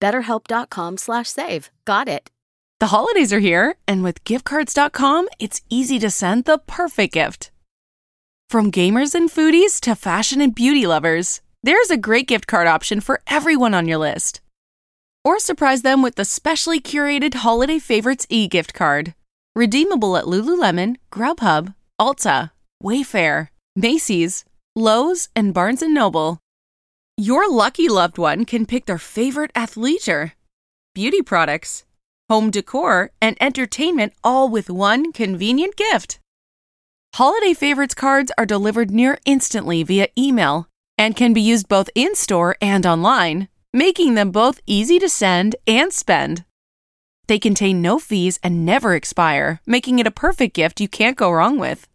BetterHelp.com slash save. Got it. The holidays are here, and with giftcards.com, it's easy to send the perfect gift. From gamers and foodies to fashion and beauty lovers, there's a great gift card option for everyone on your list. Or surprise them with the specially curated Holiday Favorites e gift card. Redeemable at Lululemon, Grubhub, Ulta, Wayfair, Macy's, Lowe's, and Barnes & Noble. Your lucky loved one can pick their favorite athleisure, beauty products, home decor, and entertainment all with one convenient gift. Holiday Favorites cards are delivered near instantly via email and can be used both in store and online, making them both easy to send and spend. They contain no fees and never expire, making it a perfect gift you can't go wrong with.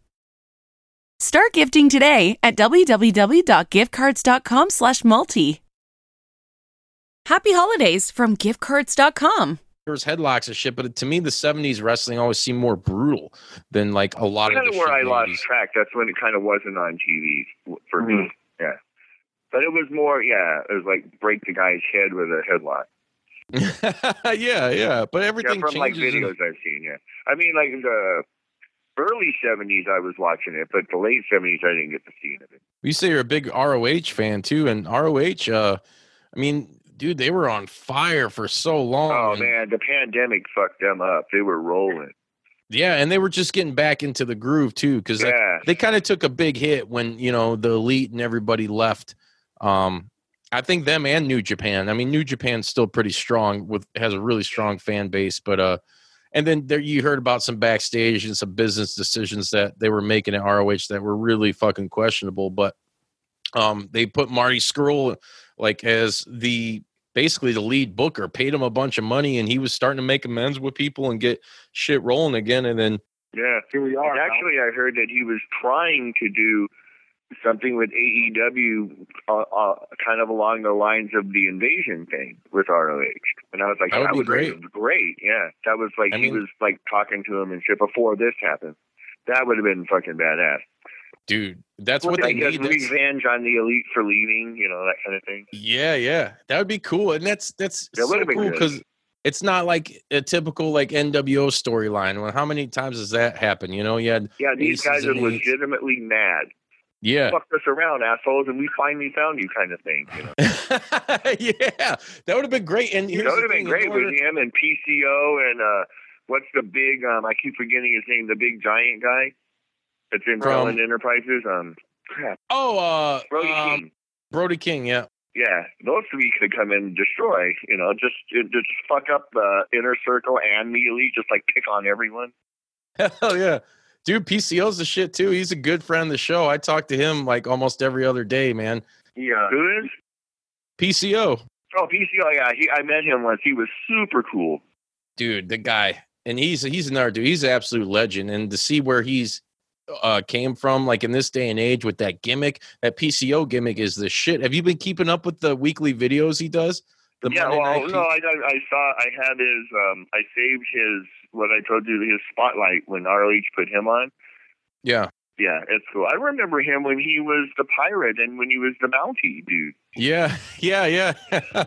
Start gifting today at www.giftcards.com slash multi. Happy holidays from giftcards.com. there's headlocks and shit, but to me, the '70s wrestling always seemed more brutal than like a lot Kind of of the where I lost movies. track. That's when it kind of wasn't on TV for me. Mm-hmm. Yeah, but it was more. Yeah, it was like break the guy's head with a headlock. (laughs) yeah, yeah, but Yeah, everything from like changes. in- videos I've seen. Yeah, I mean like the early '70s I was watching it, but the late '70s I didn't get to see any of it. You say you're a big ROH fan too, and ROH. Uh, I mean, dude, they were on fire for so long. Oh and- man, the pandemic fucked them up. They were rolling. yeah, and they were just getting back into the groove too, because Yeah. they kind of took a big hit when you know the elite and everybody left. Um, I think them and New Japan. I mean, New Japan's still pretty strong with has a really strong fan base, but uh, and then there you heard about some backstage and some business decisions that they were making at ROH that were really fucking questionable. But um, they put Marty Scurll like as the basically the lead booker, paid him a bunch of money, and he was starting to make amends with people and get shit rolling again. And then Yeah. Here we are. And actually, I heard that he was trying to do something with AEW, uh, uh, kind of along the lines of the invasion thing with ROH. And I was like, That would be was great. great. Yeah, that was like I he mean- was like talking to him and shit before this happened. That would have been fucking badass. dude, that's what I they need. That's- revenge on the elite for leaving, you know, that kind of thing. Yeah, yeah, that would be cool, and that's that's That so cool because it's not like a typical like NWO storyline. Well, how many times does that happen? You know, you had Yeah, these guys are legitimately mad. Yeah, Fucked us around, assholes, and we finally found you, kind of thing. You know? (laughs) yeah, that would have been great. And that would have been great with him and PCO and uh, what's the big? Um, I keep forgetting his name. The big giant guy that's in Villain Enterprises. Um, crap, Oh, uh, Brody um, King. Brody King, yeah. Yeah, those three could come in and destroy. You know, just just fuck up the inner circle and the elite. Just like pick on everyone. (laughs) Hell yeah. Dude, PCO's the shit too. He's a good friend of the show. I talk to him like almost every other day, man. Yeah. Who is? PCO, Oh, PCO. Yeah, he, I met him once. He was super cool. dude, the guy. And he's he's another dude. He's an absolute legend. And to see where he's uh came from, like in this day and age with that gimmick, that PCO gimmick is the shit. Have you been keeping up with the weekly videos he does? The yeah, Monday well, Night no, I, I I saw I had his um I saved his what I told you his spotlight when ROH put him on. Yeah. Yeah, it's cool. I remember him when he was the pirate and when he was the Mountie dude. Yeah, (laughs) yeah, yeah.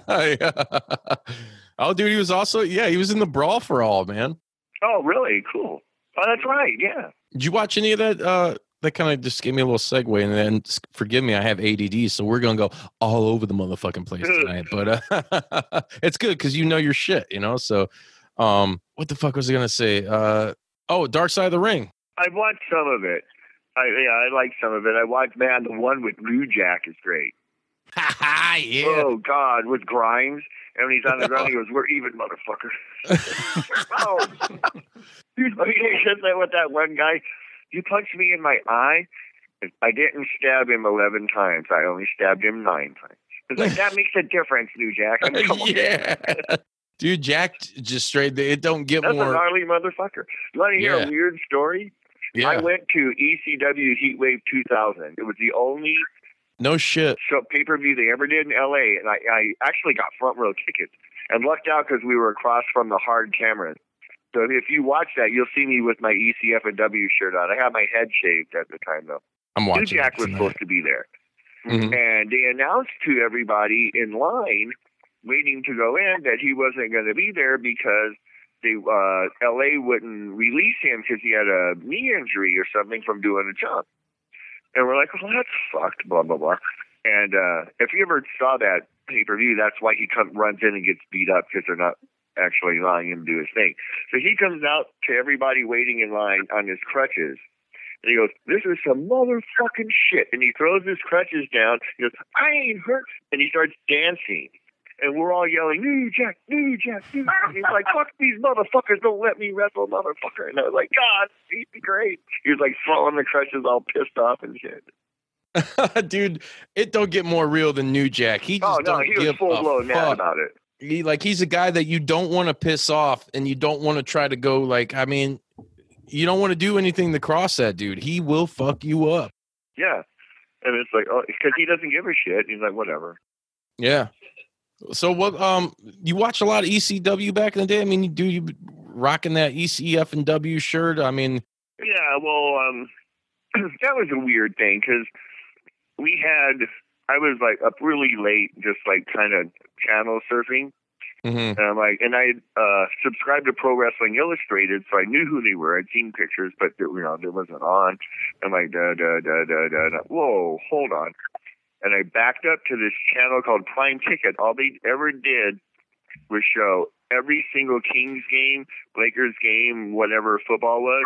yeah. (laughs) Oh, dude, he was also yeah, he was in the brawl for all, man. Oh, really? Cool. Oh, that's right. Yeah. Did you watch any of that? Uh, that kind of just gave me a little segue, and then forgive me, I have ADD, so we're gonna go all over the motherfucking place (laughs) tonight. But uh, it's good because you know your shit, you know. So, um, what the fuck was I gonna say? Uh, oh, Dark Side of the Ring. I've watched some of it. I yeah, I like some of it. I watched man, the one with New Jack is great. (laughs) yeah. Oh God, with Grimes. And when he's on the (laughs) ground, he goes, "We're even, motherfucker." (laughs) oh, dude, I mean, he said that with that one guy. You punched me in my eye. I didn't stab him eleven times. I only stabbed him nine times. It's like that makes a difference, New Jack. I mean, come on. yeah. Dude, Jack just straight. It don't get That's a more. gnarly motherfucker. Want to hear Yeah. a weird story? I went to ECW Heatwave 2000. It was the only No shit. show pay per view they ever did in LA, and I, I actually got front row tickets and lucked out because we were across from the hard cameras. So if you watch that, you'll see me with my ECF and W shirt on. I had my head shaved at the time though. I'm New watching. Jack was supposed to be there, Mhm. and they announced to everybody in line waiting to go in that he wasn't going to be there because the uh, LA wouldn't release him because he had a knee injury or something from doing a jump. And we're like, well, that's fucked, blah blah blah. And uh, if you ever saw that pay per view, that's why he come, runs in and gets beat up because they're not actually allowing him to do his thing. So he comes out to everybody waiting in line on his crutches. And he goes, This is some motherfucking shit. And he throws his crutches down. He goes, I ain't hurt. And he starts dancing. And we're all yelling, New Jack, New Jack, New Jack. And he's like, Fuck these motherfuckers. Don't let me wrestle, motherfucker. And I was like, God, he'd be great. He was like throwing the crutches all pissed off and shit. (laughs) Dude, it don't get more real than New Jack. He just Oh, no, don't he was give full a blown mad about it. He like he's a guy that you don't want to piss off, and you don't want to try to go like. I mean, you don't want to do anything to cross that dude. He will fuck you up. Yeah. And it's like, oh, because he doesn't give a shit. He's like, whatever. Yeah. So what? Um, you watch a lot of ECW back in the day. I mean, do you rocking that ECF and W shirt? I mean, Yeah, well, um, (clears throat) that was a weird thing because we had, I was like up really late, just like kind of channel surfing. Mm-hmm. And I'm like, and I uh, subscribed to Pro Wrestling Illustrated, so I knew who they were. I'd seen pictures, but you know, it wasn't on. I'm like, da da da da da. da. Whoa, hold on. And I backed up to this channel called Prime Ticket. All they ever did was show every single Kings game, Lakers game, whatever football was,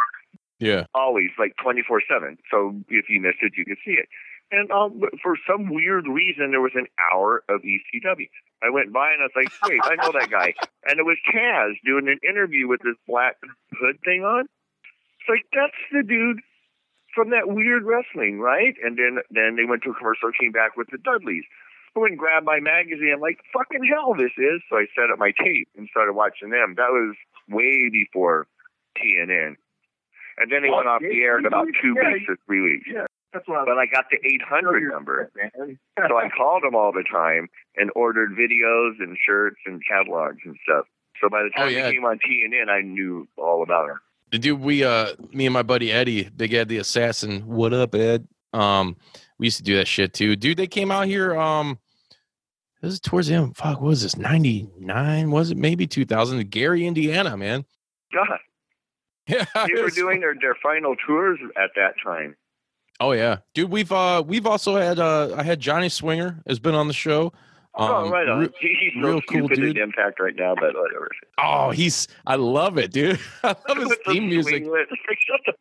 yeah, always like 24 7. So if you missed it, you could see it. And um, for some weird reason, there was an hour of ECW. I went by and I was like, wait, I know that guy. (laughs) And it was Taz doing an interview with this black hood thing on. It's like, that's the dude from that weird wrestling, right? And then then they went to a commercial, came back with the Dudleys. I went and grabbed my magazine. I'm like, fucking hell, this is. So I set up my tape and started watching them. That was way before TNN. And then they went off the air in about two Yeah, weeks or three weeks. yeah. That's what I But I got the 800 number. (laughs) So I called them all the time and ordered videos and shirts and catalogs and stuff. So by the Oh, time yeah. they came on TNN, I knew all about them. Dude we uh me and my buddy Eddie, Big Ed the Assassin. What up, Ed? Um, we used to do that shit too. Dude, they came out here. Um, this is towards the end. Fuck, what was this? Ninety nine? Was it maybe two thousand? Gary, Indiana, man. God, (laughs) Yeah, they were doing their, their final tours at that time. Oh yeah, dude. We've uh we've also had uh I had Johnny Swinger has been on the show. Oh, Um, right on. re- He's so real cool dude. Impact right now, but whatever. Oh, he's I love it, dude. (laughs) I love his theme music. swinglet. (laughs) Shut the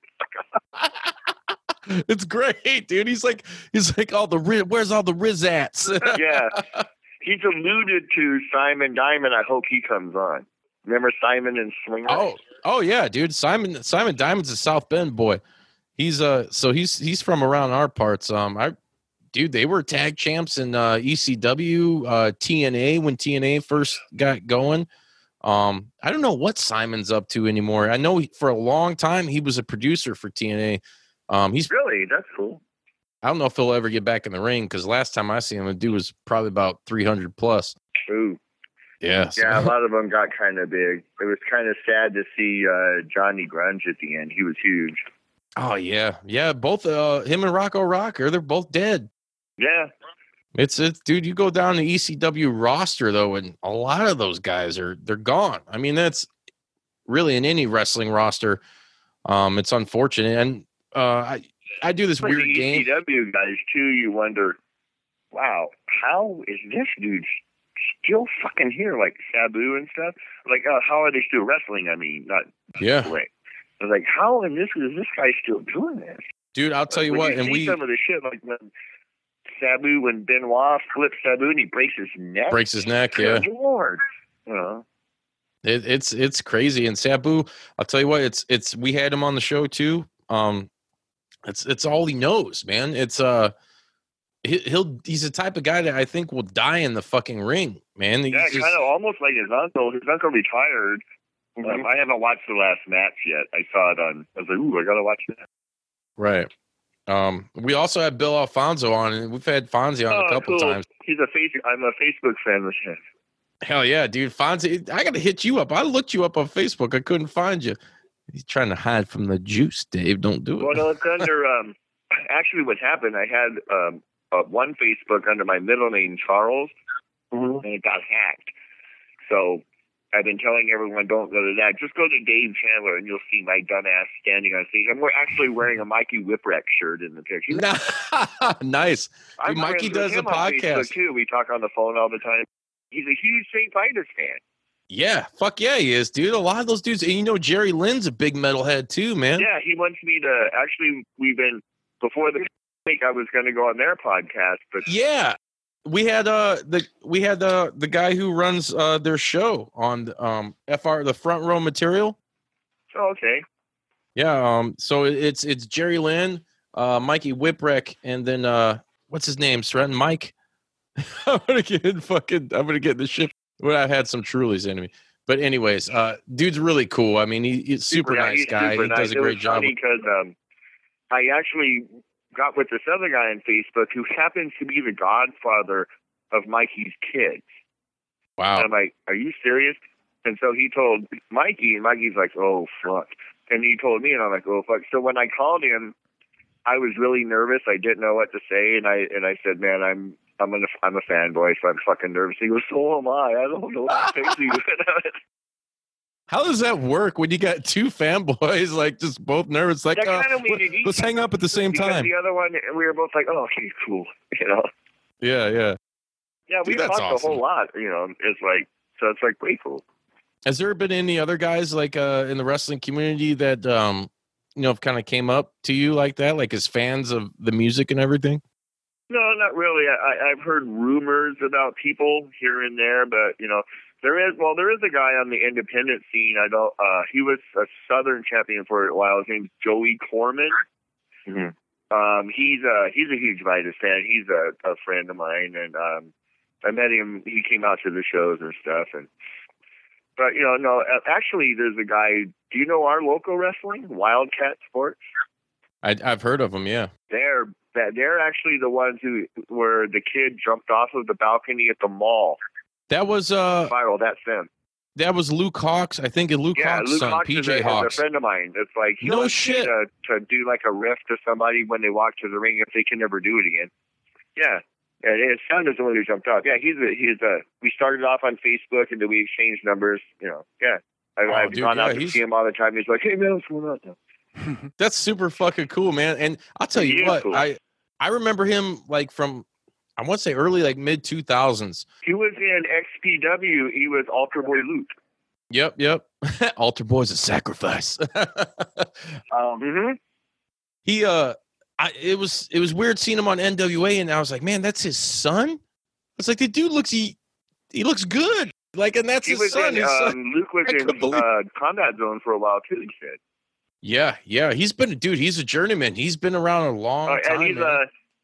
(laughs) It's great, dude. He's like he's like all the Riz, where's all the Rizats? yeah. He's alluded to Simon Diamond. I hope he comes on. Remember Simon and Swinger? Oh, oh yeah, dude. Simon Simon Diamond's a South Bend boy. He's uh so he's he's from around our parts. Um I dude, they were tag champs in uh ECW, uh TNA when TNA first got going. Um I don't know what Simon's up to anymore. I know he, for a long time he was a producer for TNA. Um he's Really? That's cool. I don't know if he'll ever get back in the ring because last time I see him, the dude was probably about 300 plus. Ooh. Yeah. Yeah, a (laughs) lot of them got kind of big. It was kind of sad to see uh, Johnny Grunge at the end. He was huge. Oh yeah, yeah. Both uh, him and Rocco Rocker, they're both dead. Yeah. It's it's dude. You go down the ECW roster though, and a lot of those guys are they're gone. I mean, that's really in any wrestling roster. Um, it's unfortunate, and uh, I I do this weird the game. ECW guys, too, you wonder, wow, how is this dude still fucking here? Like Sabu and stuff? Like, uh, how are they still wrestling? I mean, not Yeah. I was like, how in this is this guy still doing this? dude. I'll tell you what, and see we some of the shit like when Sabu when Benoit flips Sabu and he breaks his neck. breaks his neck. Yeah, Lord. You know. It, it's it's crazy. And Sabu, I'll tell you what, it's it's we had him on the show too. Um, it's it's all he knows, man. It's uh, he, he'll he's the type of guy that I think will die in the fucking ring, man. He's Yeah, just- kind of almost like his uncle. His uncle retired. Um, I haven't watched the last match yet. I saw it on. I was like, ooh, I gotta watch that. right. Um, we also had Bill Alfonso on, and we've had Fonzie on Oh, a couple cool. times. He's a face. I'm a Facebook fan with him. Hell yeah, dude. Fonzie, I gotta hit you up. I looked you up on Facebook. I couldn't find you. He's trying to hide from the juice, Dave. Don't do it. Well, no, it's under. (laughs) Um, actually, what happened? I had um, uh, one Facebook under my middle name Charles, and it got hacked. So I've been telling everyone, don't go to that. Just go to Dave Chandler, and you'll see my dumbass standing on stage. I'm actually wearing a Mikey Whipwreck shirt in the picture. (laughs) nice. Dude, Mikey does the him on Facebook, podcast. too. We talk on the phone all the time. He's a huge St. Vitus fan. Yeah, fuck yeah, he is, dude. A lot of those dudes, and you know, Jerry Lynn's a big metalhead too, man. Yeah, he wants me to. Actually, we've been before the (laughs) I think I was going to go on their podcast, but Yeah. We had uh the we had the the guy who runs uh their show on um FR the front row material. oh, okay. Yeah, um so it's it's Jerry Lynn, uh Mikey Whipwreck, and then uh what's his name? Stratton Mike. (laughs) I'm gonna get fucking I'm gonna get the shit. Well, I've had some Trulies in me. But anyways, uh dude's really cool. I mean he, he's super, yeah, nice guy. super he does a It great job. because um, I actually got with this other guy on Facebook who happens to be the godfather of Mikey's kids. Wow. And I'm like, "Are you serious?" And so he told Mikey, and Mikey's like, "Oh fuck," and he told me, and I'm like, "Oh fuck." So when I called him, I was really nervous. I didn't know what to say, and I and I said, "Man, I'm." I'm an, I'm a fanboy, so I'm fucking nervous. He goes, so am I. I don't know what to say to you. (laughs) How does that work when you got two fanboys like just both nervous? Like, uh, let- let's hang up at the same time. the other one, we were both like, "Oh, okay, cool," (laughs) you know. Yeah, yeah. Yeah, we Dude, talked awesome. a whole lot, you know. It's like so it's like way cool. Has there been any other guys like uh in the wrestling community that um you know have kind of came up to you like that, like as fans of the music and everything? No, not really. I, I've heard rumors about people here and there, but you know, there is well, there is a guy on the independent scene. I don't. Uh, he was a Southern champion for a while. His name's Joey Corman. Mhm. Um, he's a he's a huge Vitus fan. He's a, a friend of mine, and um, I met him. He came out to the shows and stuff, and but you know, no, uh, actually, there's a guy. Do you know our local wrestling, Wildkat Sports? I, I've heard of them. Yeah. They're they're actually the ones who where the kid jumped off of the balcony at the mall. That was uh Viral. That's them. that was Luke Hawx. I think Luke yeah, Hawx' Luke son, Hawx is a, PJ is a friend of mine. It's like he No shit. To, to do like a riff to somebody when they walk to the ring if they can never do it again. Yeah. And his son is the one who jumped off. Yeah, he's a he's a. We started off on Facebook and then we exchanged numbers. You know, yeah. I, Oh, I've dude, gone yeah, out to he's- see him all the time. He's like, "Hey man, what's going on?" now?" (laughs) (laughs) That's super fucking cool, man. And I'll tell you what, cool. I I remember him like from I want to say early like mid two thousands. He was in XPW. He was Altar Boy Luke. Yep, yep. (laughs) Altar Boy's a sacrifice. (laughs) Um, hmm he uh I it was it was weird seeing him on NWA and I was like, man, that's his son? It's like the dude looks he he looks good. Like and that's He his son. in. His son. Um, Luke was in uh, Combat Zone for a while too. He said. Yeah, yeah. He's been a dude, he's a journeyman. He's been around a long Uh, time. and he's man. a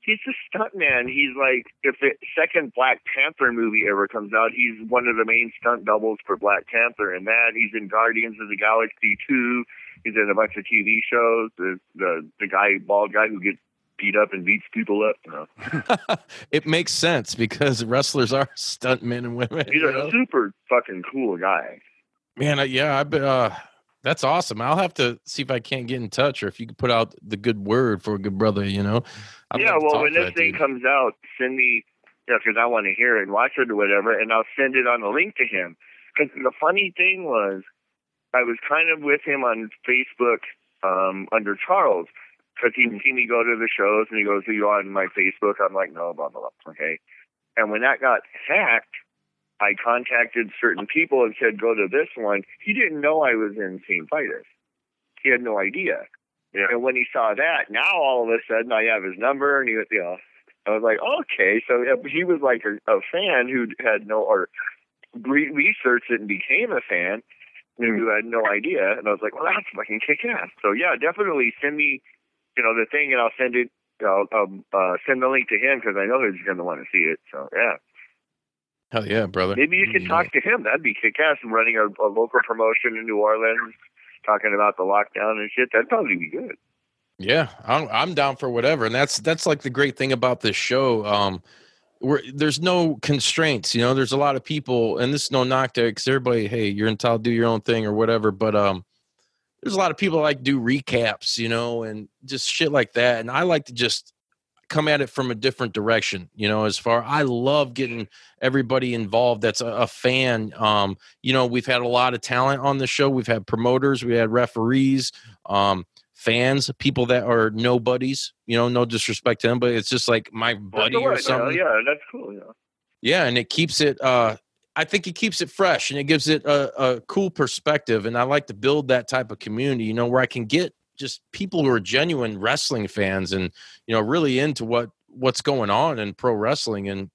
he's a stunt man. He's like if the second Black Panther movie ever comes out, he's one of the main stunt doubles for Black Panther. And that he's in Guardians of the Galaxy two. He's in a bunch of TV shows. The the the guy bald guy who gets beat up and beats people up. You know, (laughs) it makes sense because wrestlers are stunt men and women. he's a know? super fucking cool guy. Man, yeah, I've been. Uh, that's awesome. I'll have to see if I can't get in touch, or if you could put out the good word for a good brother. You know. I'd yeah, well, when this thing dude. comes out, send me, yeah, because I want to hear it and watch it or whatever, and I'll send it on a link to him. Because the funny thing was, I was kind of with him on Facebook um, under Charles, because he'd see me go to the shows, and he goes, "Are you on my Facebook?" I'm like, "No, blah blah blah." Okay, and when that got hacked, I contacted certain people and said, "Go to this one." He didn't know I was in St. Vitus. He had no idea. Yeah. And when he saw that, now all of a sudden I have his number, and he, was, you know, I was like, okay. So he was like a, a fan who had no or re- researched it and became a fan who had no idea. And I was like, well, that's fucking kick ass. So yeah, definitely send me, you know, the thing, and I'll send it. I'll um, uh, send the link to him because I know he's going to want to see it. So yeah, Hell yeah, brother. maybe you could Yeah. talk to him. That'd be kick ass. And running a, a local promotion in New Orleans, talking about the lockdown and shit. That'd probably be good. Yeah, I'm I'm down for whatever, and that's that's like the great thing about this show. Um, where there's no constraints, you know. There's a lot of people, and this is no knock to because everybody, hey, you're entitled to do your own thing or whatever. But um, there's a lot of people like do recaps, you know, and just shit like that. And I like to just come at it from a different direction, you know. As far I love getting everybody involved that's a, a fan. Um, you know, we've had a lot of talent on the show. We've had promoters, we had referees. Um, fans, people that are nobodies. You know, no disrespect to them, but it's just like my buddy Well, or something. Yeah, that's cool. Yeah. Yeah, and it keeps it. uh I think it keeps it fresh and it gives it a, a cool perspective. And I like to build that type of community. You know, where I can get just people who are genuine wrestling fans and you know really into what what's going on in pro wrestling and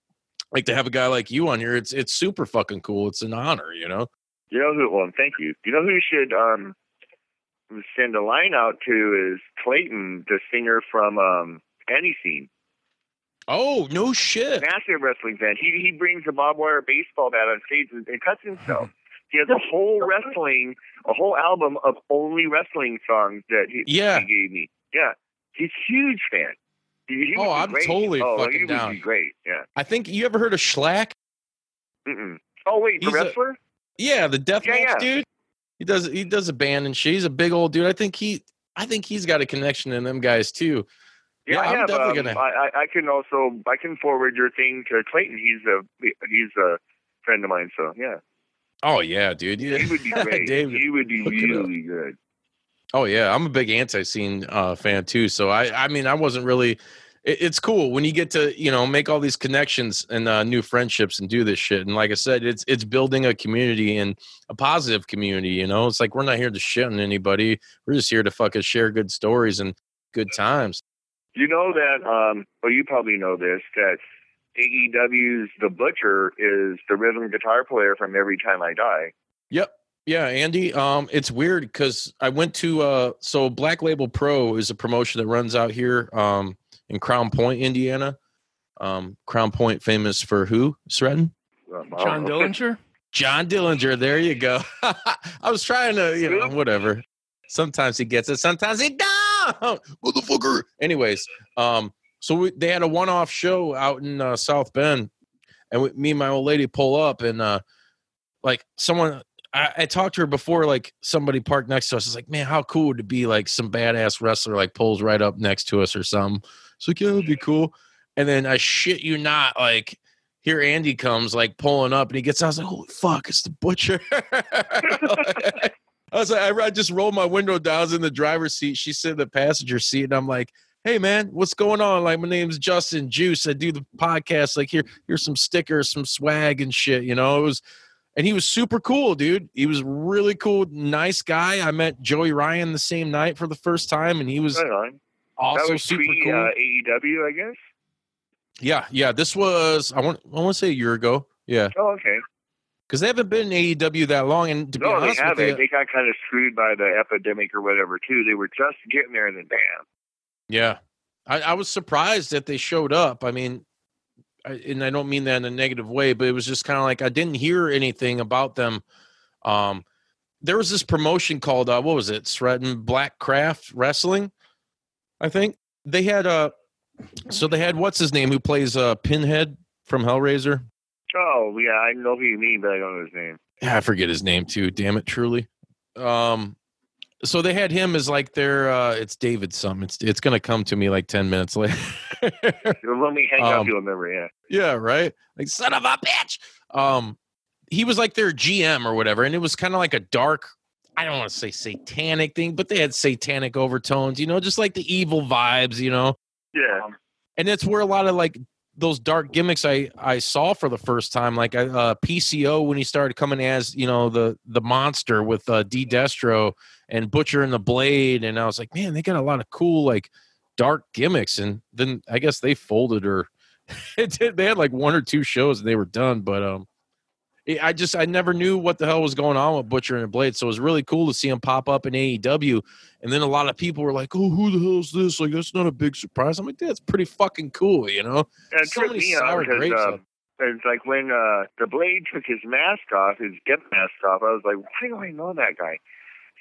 like to have a guy like you on here it's it's super fucking cool it's an honor you know You know who? Well, thank you. You know who you should um send a line out to is Clayton, the singer from um Antiseen. oh no shit Massive wrestling fan. He he brings a barbed wire baseball bat on stage and, and cuts himself. He has a whole wrestling, a whole album of only wrestling songs that he, Yeah. he gave me. Yeah, he's a huge fan. He, he Oh, I'm great. totally oh, fucking he would down. Be great. Yeah. i think you ever heard of Shlak Mm-mm. Oh wait, the He's a- wrestler? yeah the death Yeah, yeah. dude he does he does a band and shit. he's a big old dude i think he i think he's got a connection in them guys too Yeah, Yeah, I I'm have. definitely um, gonna- I, I I can also I can forward your thing to Clayton. He's a he's a friend of mine. So yeah, oh yeah dude yeah. he would be (laughs) great. David, he would be look it up. really good. Oh yeah, I'm a big Antiseen uh, fan too. So I, I mean, I wasn't really. It, it's cool when you get to you know make all these connections and uh, new friendships and do this shit. And like I said, it's it's building a community and a positive community. You know, it's like we're not here to shit on anybody. We're just here to fucking share good stories and good times. You know that, um, well, you probably know this, that AEW's The Butcher is the rhythm guitar player from Every Time I Die. Yep. Yeah, Andy. Um, it's weird because I went to uh, so Black Label Pro is a promotion that runs out here, um, in Crown Point, Indiana. Um, Crown Point famous for who? Sreten? Um, John. Dillinger. John Dillinger. There you go. (laughs) I was trying to, you know, whatever. Sometimes he gets it. Sometimes he don't. Motherfucker. Anyways, um, so we, they had a one-off show out in uh, South Bend, and we, me and my old lady pull up, and uh, like someone. I, I talked to her before, like somebody parked next to us. It's like, man, how cool would it be? Like some badass wrestler like pulls right up next to us or something. It's like, yeah, it'd be cool. And then I shit you not, like here Andy comes like pulling up and he gets out. I was like, holy fuck, it's the butcher. (laughs) I was like, I, I just rolled my window down. I was in the driver's seat. She's sitting in the passenger seat. And I'm like, hey man, what's going on? Like, my name's Justin Juice. I do the podcast. Like, here, here's some stickers, some swag and shit. You know, it was and he was super cool, dude. He was really cool, nice guy. I met Joey Ryan the same night for the first time, and he was Right also that was super pre cool. uh, AEW, I guess. yeah, yeah. This was I want I want to say a year ago. Yeah, Oh, okay. because they haven't been in AEW that long, and to No, they honest with haven't. you, They got kind of screwed by the epidemic or whatever too. They were just getting there, and then bam. Yeah, I, I was surprised that they showed up. I mean, I, and I don't mean that in a negative way, but it was just kind of like I didn't hear anything about them. Um, there was this promotion called uh, what was it? Sreten Black Craft Wrestling, I think they had uh so they had what's his name who plays uh Pinhead from Hellraiser. Oh, yeah, I know who you mean, but I don't know his name. Yeah, I forget his name too. Damn it, truly. Um, so they had him as like their uh it's David something. It's it's gonna come to me like ten minutes (laughs) later. When we hang up, Um, you'll remember. Yeah. Yeah, right. Like son of a bitch. Um, he was like their GM or whatever, and it was kind of like a dark. I don't want to say satanic thing, but they had satanic overtones, you know, just like the evil vibes, you know. Yeah. And that's where a lot of like those dark gimmicks I I saw for the first time, like uh, PCO when he started coming as you know the the monster with uh, D Destro and Butcher and the Blade, and I was like, man, they got a lot of cool like dark gimmicks, and then I guess they folded or it (laughs) did, they had like one or two shows and they were done, but um. I just I never knew what the hell was going on with Butcher and the Blade, so it was really cool to see him pop up in AEW. And then a lot of people were like, "Oh, who the hell is this? Like, that's not a big surprise." I'm like, "That's pretty fucking cool," you know. And it So many sour because grapes up. it's like when uh, the Blade took his mask off, his get mask off. I was like, why do I know that guy?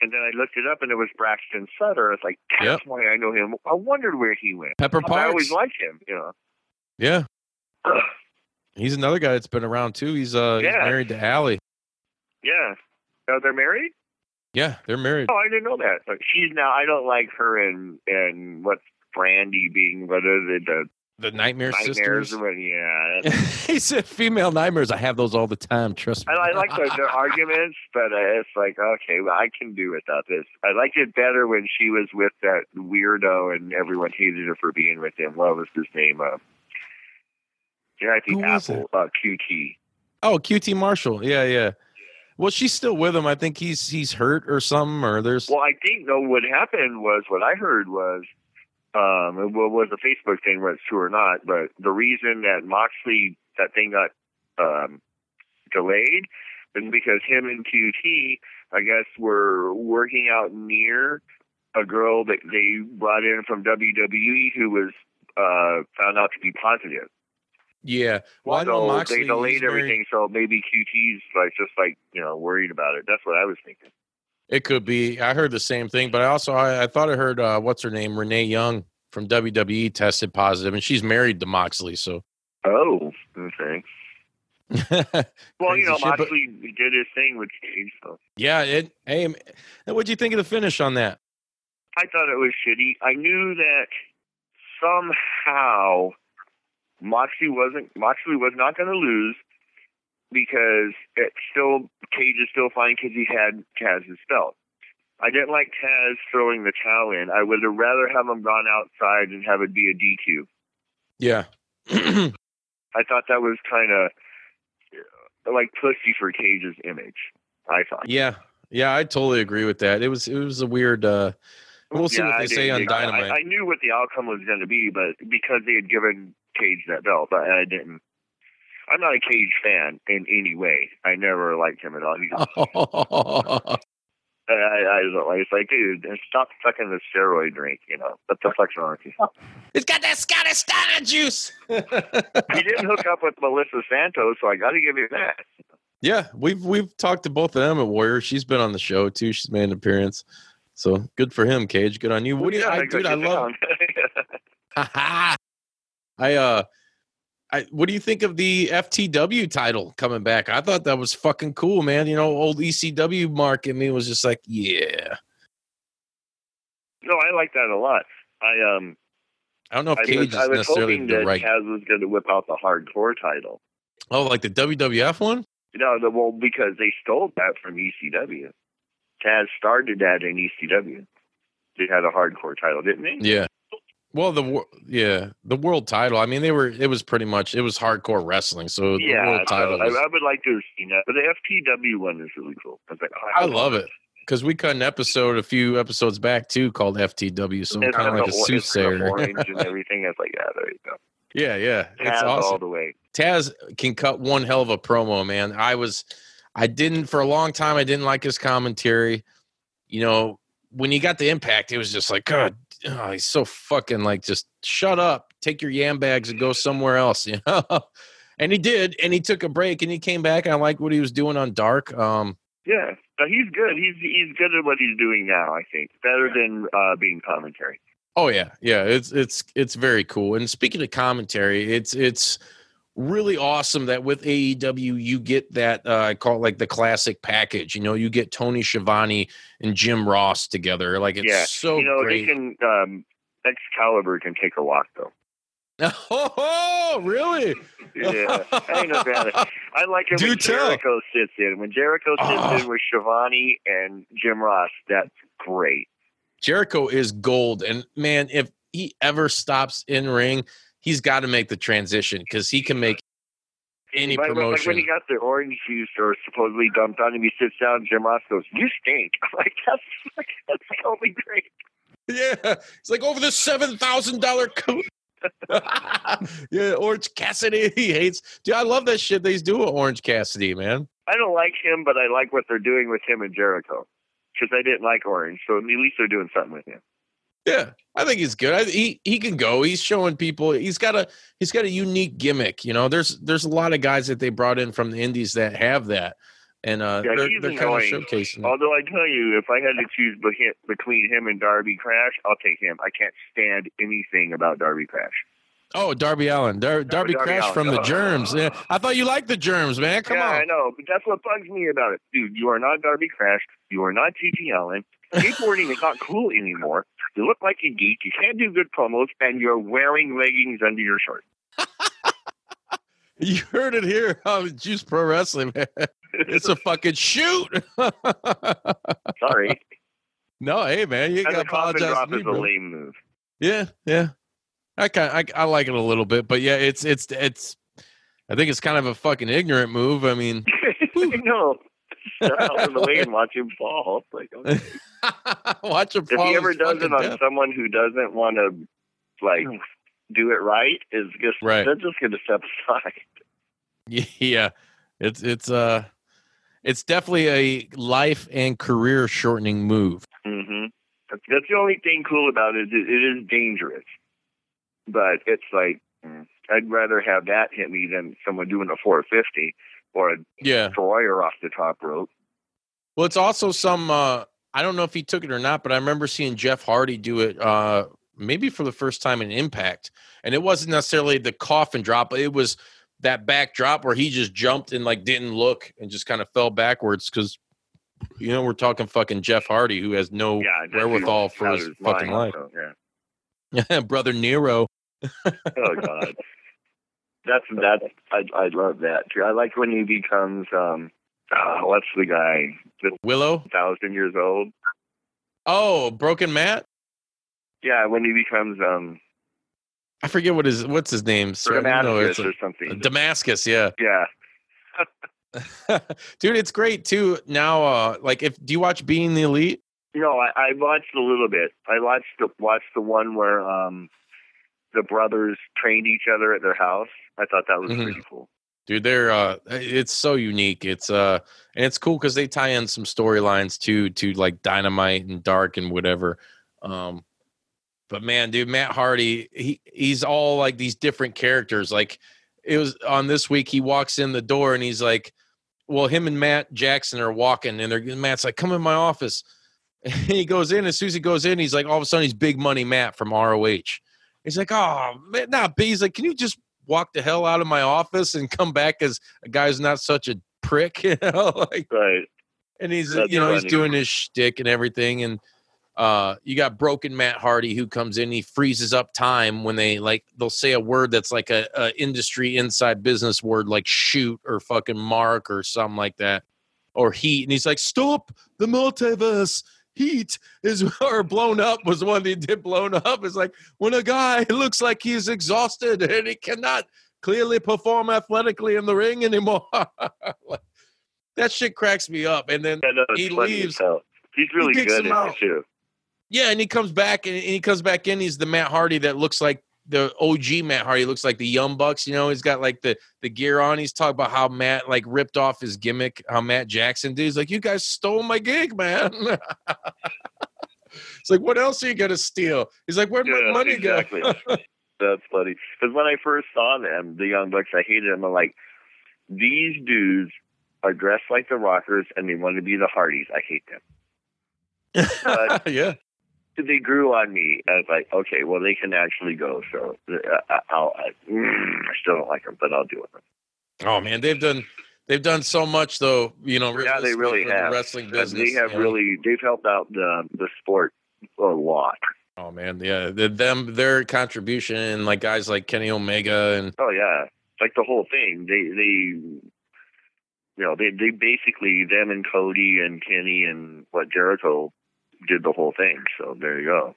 And then I looked it up, and it was Braxton Sutter. It's like that's Yep. why I know him. I wondered where he went. Pepper I always liked him. You know. yeah, he's another guy that's been around too. He's uh he's married to Allie. Yeah. Oh, they're married? Yeah, they're married. Oh, I didn't know that. But she's now. I don't like her and and what's Brandi being what is it the The Nightmare nightmares Sisters. Yeah. (laughs) he said female nightmares. I have those all the time. Trust me. I, I like the, the arguments, but uh, it's like okay, well, I can do without this. I liked it better when she was with that weirdo and everyone hated her for being with him. What was his name? Uh, yeah, I think Apple uh, QT. Oh, QT Marshall. Yeah, yeah. Well, she's still with him. I think he's he's hurt or something. Or there's Well, I think though what happened was what I heard was um it was a Facebook thing, whether it's true or not, but the reason that Moxley that thing got um delayed is because him and QT, I guess, were working out near a girl that they brought in from WWE who was uh found out to be positive. Yeah. Well, so Moxley. they delayed married- everything, so maybe QT's like just like you know worried about it. That's what I was thinking. It could be. I heard the same thing, but I also I, I thought I heard uh, what's her name, Renee Young from WWE tested positive, and she's married to Moxley. So, Oh, okay. (laughs) Well, you know, shit, but- Moxley did his thing with Cage, so yeah. It. Hey, what'd you think of the finish on that? I thought it was shitty. I knew that somehow Moxley wasn't Moxley was not going to lose because it still Cage is still fine because he had Taz's belt. I didn't like Taz throwing the towel in. I would have rather have him gone outside and have it be a DQ. Yeah. (clears throat) I thought that was kind of like pussy for Cage's image. I thought. yeah. Yeah. I totally agree with that. It was. It was a weird. uh We'll see Yeah, what I they say didn't on Dynamite. I, I knew what the outcome was going to be, but because they had given Cage that belt, but I didn't. I'm not a Cage fan in any way. I never liked him at all. He's, (laughs) I, I, I don't like. It's like, dude, stop sucking the steroid drink. You know what the fuck's wrong with you? (laughs) it's got that Scottish Steiner juice. (laughs) he didn't hook up with Melissa Santos, so I got to give you that. yeah, we've we've talked to both of them at Warrior. She's been on the show too. She's made an appearance. So good for him, Cage. Good on you. What do you, Yeah, I, go dude? I love. I uh, I what do you think of the FTW title coming back? I thought that was fucking cool, man. You know, old ECW Mark and me was just like, yeah. no, I like that a lot. I um, I don't know if I Cage was, is I was necessarily hoping the that right. Taz was going to whip out the hardcore title. Oh, like the WWF one? No, the, well, because they stole that from ECW. Taz started that in ECW. They had a hardcore title, didn't they? Yeah. Well, the yeah the world title. I mean, they were. It was pretty much. It was hardcore wrestling. So the Yeah, world title. I, Was, I would like to have seen that, but the FTW one is really cool. I like, oh, I love it because we cut an episode a few episodes back too called FTW. So It's kind of like a the or- it's got soothsayer. orange and (laughs) everything. It's like, yeah, there you go. yeah, yeah, it's Taz all awesome. the way. Taz can cut one hell of a promo, man. I was, I didn't for a long time. I didn't like his commentary. You know, when he got the impact, it was just like, God, oh, he's so fucking like, just shut up, take your yam bags and go somewhere else. (laughs) You know, and he did, and he took a break, and he came back. And I like what he was doing on Dark. Um, Yeah, he's good. He's he's good at what he's doing now. I think better than uh, being commentary. Oh yeah, yeah. It's it's it's very cool. And speaking of commentary, it's it's really awesome that with AEW you get that uh, I call it like the classic package. You know, you get Tony Schiavone and Jim Ross together. Like it's yeah, so you know great. they can. Um, Excalibur can take a walk though. (laughs) oh, really? Yeah, (laughs) I ain't a fan I like it Do when tell. Jericho sits in. When Jericho sits Oh. in with Schiavone and Jim Ross, that's great. Jericho is gold, and man, if he ever stops in ring, he's got to make the transition because he can make any Like, like promotion. when he got the orange juice or supposedly dumped on him, he sits down. Jim Ross goes, "You stink." (laughs) I'm like, "That's that's totally great." Yeah, it's like over the seven thousand dollar coat. (laughs) yeah, Orange Cassidy. (laughs) He hates. Dude, I love that shit they do with Orange Cassidy, man. I don't like him, but I like what they're doing with him and Jericho because I didn't like Orange, so at least they're doing something with him. Yeah, I think he's good. I, he he can go. He's showing people. He's got a he's got a unique gimmick. You know, there's there's a lot of guys that they brought in from the Indies that have that, and uh, Yeah, they're they're kind of showcasing. Although I tell you, if I had to choose between him and Darby Crash, I'll take him. I can't stand anything about Darby Crash. Oh, Darby Allin, Dar- Darby, Darby Crash Allin. from the. (laughs) Germs. Yeah, I thought you liked the Germs, man. Come on. yeah, I know, but that's what bugs me about it, dude. You are not Darby Crash. You are not G.G. Allin. Skateboarding is not cool anymore. You look like a geek. You can't do good promos, and you're wearing leggings under your shirt. (laughs) You heard it here on Juice Pro Wrestling, man. It's a fucking shoot. (laughs) Sorry. no, hey man, you gotta apologize. drop to me, is a lame move. Yeah, yeah. I kind I, I like it a little bit, but yeah, it's it's it's. I think it's kind of a fucking ignorant move. I mean, (laughs) no. Sit out in the way and watch him fall. It's Like, okay. (laughs) watch him if fall. he ever does it on death. someone who doesn't want to, like, do it right, is just Right. they're just going to step aside. (laughs) Yeah, it's it's uh, it's definitely a life and career shortening move. hmm That's, that's the only thing cool about it. Is it, it is dangerous, but it's like mm, I'd rather have that hit me than someone doing a 450 or a Yeah. destroyer off the top rope. Well, it's also some. uh I don't know if he took it or not, but I remember seeing Jeff Hardy do it. uh Maybe for the first time in Impact, and it wasn't necessarily the coffin drop, but it was that back drop where he just jumped and like didn't look and just kind of fell backwards because you know we're talking fucking Jeff Hardy who has no Yeah, wherewithal for his fucking life. mind, so, yeah. (laughs) Brother Nero. (laughs) Oh God, that's that's I I love that. too. I like when he becomes um, uh, what's the guy? The Willow. thousand years old. Oh, Broken Matt. Yeah, when he becomes um, I forget what his what's his name. Sir, Damascus or something. Damascus. Yeah. (laughs) yeah, (laughs) dude it's great too now uh like if do you watch being the elite No, I, I watched a little bit. I watched the watched the one where um the brothers trained each other at their house. I thought that was Mhm. pretty cool. dude they're uh it's so unique it's uh and it's cool because they tie in some storylines too to like dynamite and dark and whatever um but man dude matt hardy he he's all like these different characters like it was on this week he walks in the door and he's like well him and matt jackson are walking and they're matt's like come in my office (laughs) and he goes in as soon as he goes in he's like all of a sudden he's big money matt from roh he's like oh man not b he's like can you just walk the hell out of my office and come back as a guy who's not such a prick, (laughs) you know, like Right. and he's That's you know he's doing his shtick and everything, and uh, you got broken Matt Hardy who comes in, he freezes up time when they like they'll say a word that's like a, a industry inside business word like shoot or fucking mark or something like that, or heat, and he's like stop the multiverse. Heat is (laughs) or blown up was one he did blown up. It's like when a guy looks like he's exhausted (laughs) and he cannot clearly perform athletically in the ring anymore. (laughs) That shit cracks me up. And then Yeah, no, He leaves. He's really kicks good at it too. yeah, and he comes back and he comes back in. He's the Matt Hardy that looks like the OG Matt Hardy. Looks like the Young Bucks. You know, he's got like the the gear on. He's talking about how Matt like ripped off his gimmick. How Matt Jackson did. He's like, you guys stole my gig, man. (laughs) it's like, what else are you gonna steal? He's like, where'd my money exactly. go? (laughs) That's funny. Because when I first saw them, the Young Bucks, I hated them. I'm like, these dudes are dressed like the Rockers and they want to be the Hardys. I hate them. (laughs) Yeah. They grew on me. I was like, okay, well, they can actually go. So uh, I- I'll, I, mm, I still don't like them, but I'll do it. Oh man, they've done they've done so much though. You know, Yeah, they really for the have. wrestling business. They have know? really, they've helped out the the sport a lot. Oh man, yeah, the, them their contribution like guys like Kenny Omega and Oh yeah, like the whole thing. They they you know they they basically them and Cody and Kenny and what Jericho did the whole thing. So there you go.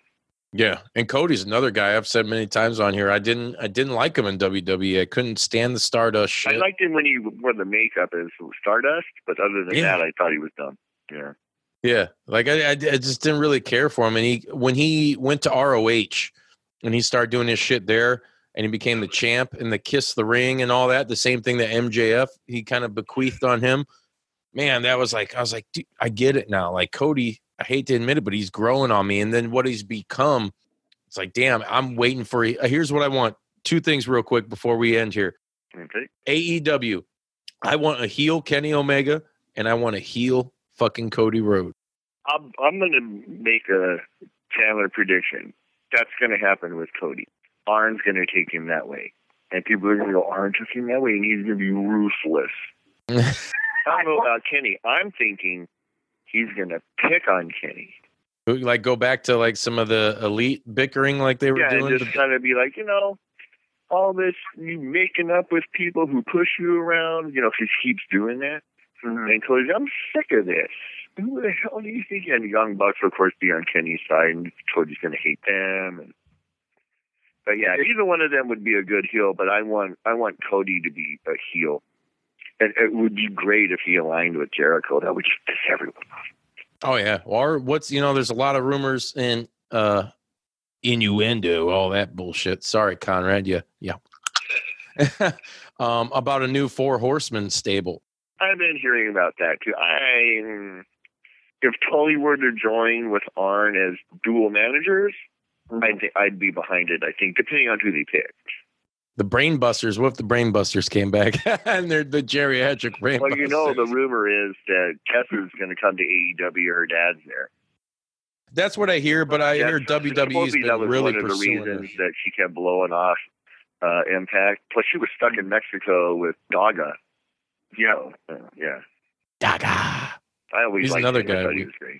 yeah, and Cody's another guy I've said many times on here. I didn't I didn't like him in WWE. I couldn't stand the Stardust shit. I liked him when he wore the makeup as Stardust, but other than Yeah. that, I thought he was dumb. Yeah. Yeah, like I, I, I just didn't really care for him. And he when he went to ROH and he started doing his shit there, and he became the champ and the kiss the ring and all that. The same thing that MJF he kind of bequeathed on him. Man, that was like I was like, dude, I get it now. Like Cody, I hate to admit it, but he's growing on me. And then what he's become, it's like, damn, I'm waiting for. uh, Here's what I want. Two things real quick before we end here. Okay. AEW. I want a heel Kenny Omega, and I want a heel fucking Cody Rhodes. I'm I'm gonna make a Chandler prediction. That's gonna happen with Cody. Arn's gonna take him that way. And people are gonna go, Arn took him that way and he's gonna be ruthless. (laughs) I don't know about Kenny. I'm thinking he's gonna pick on Kenny. like go back to like some of the elite bickering like they were Yeah, doing and just kind of be like, you know, all this you making up with people who push you around, you know, if he keeps doing that. Mm-hmm. And Cody's, I'm sick of this. Who the hell do you think? And Young Bucks, of course, be on Kenny's side, and Cody's going to hate them. And but yeah, either one of them would be a good heel. But I want I want Cody to be a heel, and it would be great if he aligned with Jericho. That would just piss everyone off. oh yeah or what's you know there's a lot of rumors and uh innuendo all that bullshit sorry conrad yeah yeah (laughs) um about a new four horsemen stable I've been hearing about that too. I if Tully were to join with Arn as dual managers, I think I'd be behind it. I think depending on who they pick. The brainbusters. what if the brainbusters came back (laughs) and they're the geriatric brain Well, you know, the rumor is that Tessa's going to come to AEW. Her dad's there. that's what i hear but i That's- hear wwe's been was really one of the reasons her. that she kept blowing off uh, Impact. Plus, she was stuck in Mexico with Daga. Yeah, yeah. Daga. I always He's another guy thought he we- was great.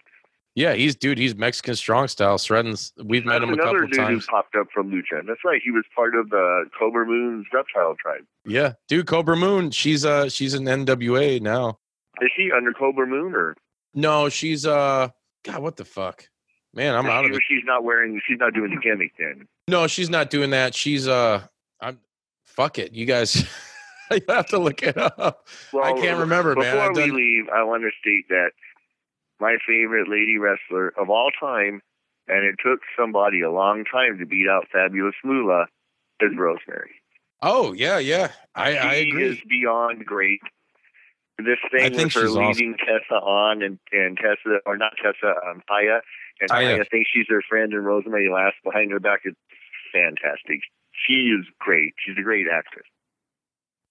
Yeah, he's dude. He's Mexican strong style. Shredding's. We've met That's him a another couple dude times. who popped up from Lucha. That's right. He was part of the Kobra Moon's reptile tribe. Yeah, dude. Kobra Moon. She's uh she's an NWA now. Is she under Kobra Moon or No, she's uh God, what the fuck, man? I'm out she, of it. she's not wearing she's not doing the gimmick then. No, she's not doing that. She's uh, I'm. Fuck it, you guys. (laughs) you have to look it up. I can't remember, man. Before we done- leave, I want to state that my favorite lady wrestler of all time, and it took somebody a long time to beat out Fabulous Moolah, is Rosemary. Oh yeah, yeah. I, I she agree. is beyond great. This I thing think with her she's awesome. leading Tessa on and, and Tessa, or not Tessa, um, Taya, and Taya. Taya thinks she's her friend and Rosemary laughs behind her back. It's fantastic. She is great. She's a great actress.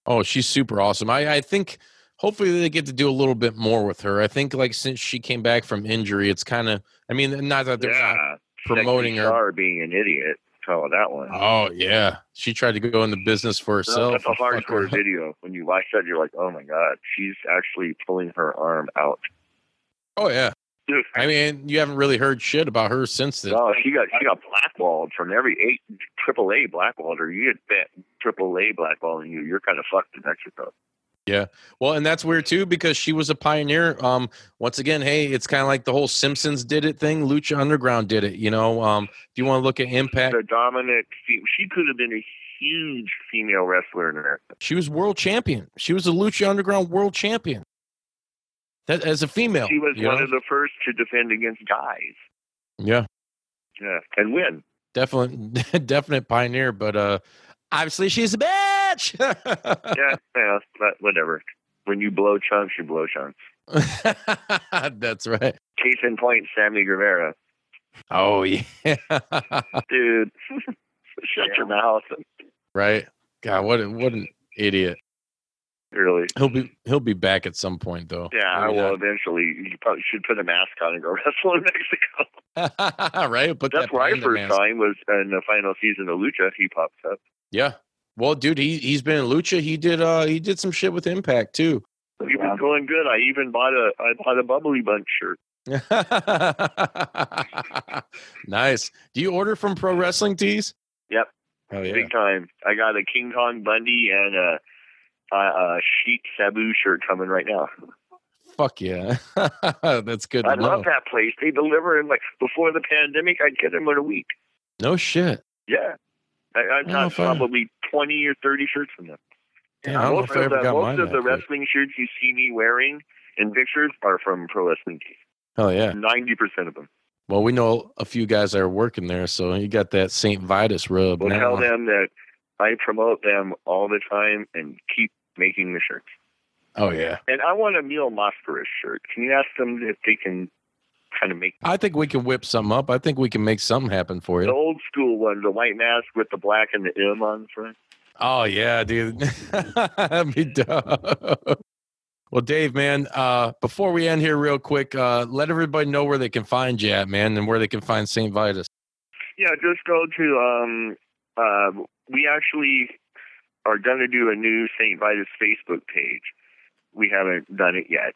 Oh, she's super awesome. I, I think hopefully they get to do a little bit more with her. I think like since she came back from injury, it's kind of. I mean, not that they're not promoting her. Star being an idiot. Tell that one. Oh yeah, she tried to go into business for herself. that's a hardcore video. When you watch that, you're like, oh my god, she's actually pulling her arm out. Oh yeah. Dude, I mean, you haven't really heard shit about her since then. No, she got she got blackballed from every eight triple A blackballed her. You get that triple A blackballing you, you're kind of fucked in Mexico. Well, and that's weird too because she was a pioneer. Um, once again, hey, it's kind of like the whole Simpsons did it thing. Lucha Underground did it. You know, um, if you want to look at Impact, The dominant, she could have been a huge female wrestler in America. she was world champion. She was a Lucha Underground world champion. That as a female, She was one know? of the first to defend against guys. yeah, Yeah, and win. definite, (laughs) definite pioneer. But uh, obviously, she's a bitch. (laughs) Yeah, yeah, but whatever. When you blow chunks, you blow chunks. (laughs) That's right. Case in point, Sammy Guevara. Oh yeah, (laughs) Dude, shut your mouth. right. God, what a, what an idiot. Really. He'll be he'll be back at some point though. Yeah, I Maybe will eventually. You probably should put a mask on and go wrestle in Mexico. not. right? Put That's that where I panda first mask. saw him was in the final season of Lucha. He pops up. Yeah. Well, dude, he he's been in Lucha. He did uh he did some shit with Impact too. He was going good. I even bought a I bought a bubbly bunch shirt. (laughs) nice. Do you order from Pro Wrestling Tees? Yep. Oh yeah. Big time. I got a King Kong Bundy and a, a, a Sheik Sabu shirt coming right now. Fuck yeah. (laughs) That's good. I know. love that place. They deliver in like before the pandemic. I'd get them in a week. No shit. Yeah. I, I've I know got if I- probably twenty or thirty shirts from them. Damn, I don't know most if I of ever the got most mine of the quick. wrestling shirts you see me wearing in pictures are from Pro Wrestling Tees. Hell yeah. Ninety percent of them. Well, we know a few guys that are working there, so you got that St. Vitus rub We'll now. tell them that I promote them all the time and keep making the shirts. Oh yeah. And I want a Mil Mascaras shirt. Can you ask them if they can kind of make I think we can whip something up. I think we can make something happen for you. the old school one, the white mask with the black and the M on the front? Oh yeah, dude. (laughs) That'd be dope. Well, Dave, man, uh, before we end here real quick, uh, let everybody know where they can find you at, man, and where they can find St. Vitus. Yeah, just go to um uh we actually are gonna do a new St. Vitus Facebook page. We haven't done it yet,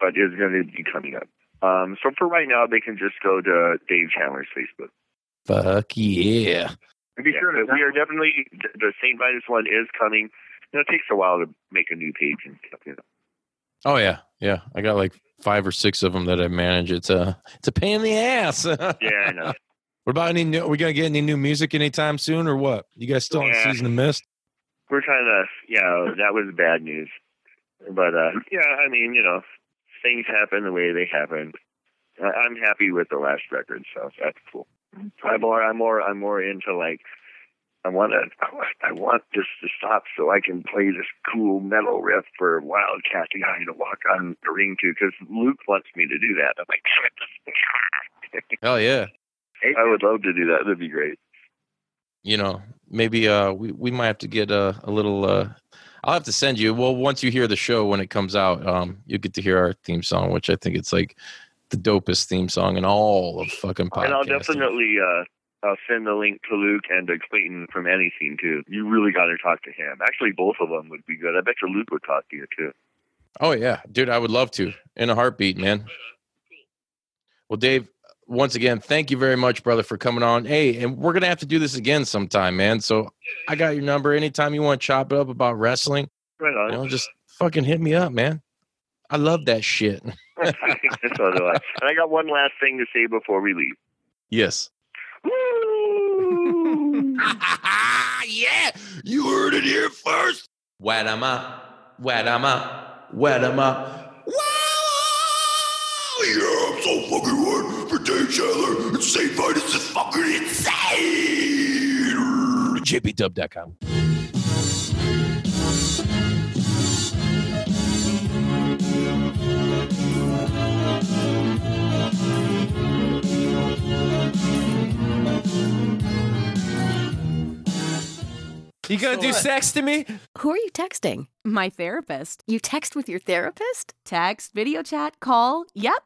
but it's gonna be coming up. Um so for right now they can just go to Dave Chandler's Facebook. Fuck yeah. And be sure we are definitely the St. Vitus one is coming. You know, it takes a while to make a new page and stuff, you know. Oh yeah, yeah. I got like five or six of them that I manage. It's a it's a pain in the ass. what (laughs) Yeah, I know. What about any? New, we gonna get any new music anytime soon, or what? You guys still on season of Mist? We're trying to yeah, that was bad news. But uh yeah, I mean, you know, things happen the way they happen. I- I'm happy with the last record, so that's cool. I'm more, I'm more, I'm more into like, I want to, I want this to stop so I can play this cool metal riff for Wildkat guy to walk on the ring to, because Luke wants me to do that. I'm like, damn it. Hell yeah. I would love to do that. That'd be great. you know, maybe uh we, we might have to get a, a little uh I'll have to send you well once you hear the show when it comes out, um you get to hear our theme song, which I think it's like the dopest theme song in all of fucking podcasting. And I'll definitely, uh, I'll send the link to Luke and to Clayton from Antiseen too. You really got to talk to him. Actually, both of them would be good. I bet you Luke would talk to you too. Oh yeah, dude, I would love to. In a heartbeat, man. Well, Dave, once again, thank you very much, brother, for coming on. Hey, and we're gonna have to do this again sometime, man. So I got your number. Anytime you want to chop it up about wrestling, Right on. you know, just fucking hit me up, man. I love that shit. (laughs) (laughs) so do I. And I got one last thing to say before we leave. Yes. Woo! (laughs) yeah, you heard it here first. Wet 'em up, wet 'em up, wet 'em up. Wow, yeah. so fucking hard for Dave Chandler and St. Vitus is fucking insane. jpdub.com. You gonna do sex to me? Who are you texting? My therapist. You text with your therapist? Text, video chat, call. Yep.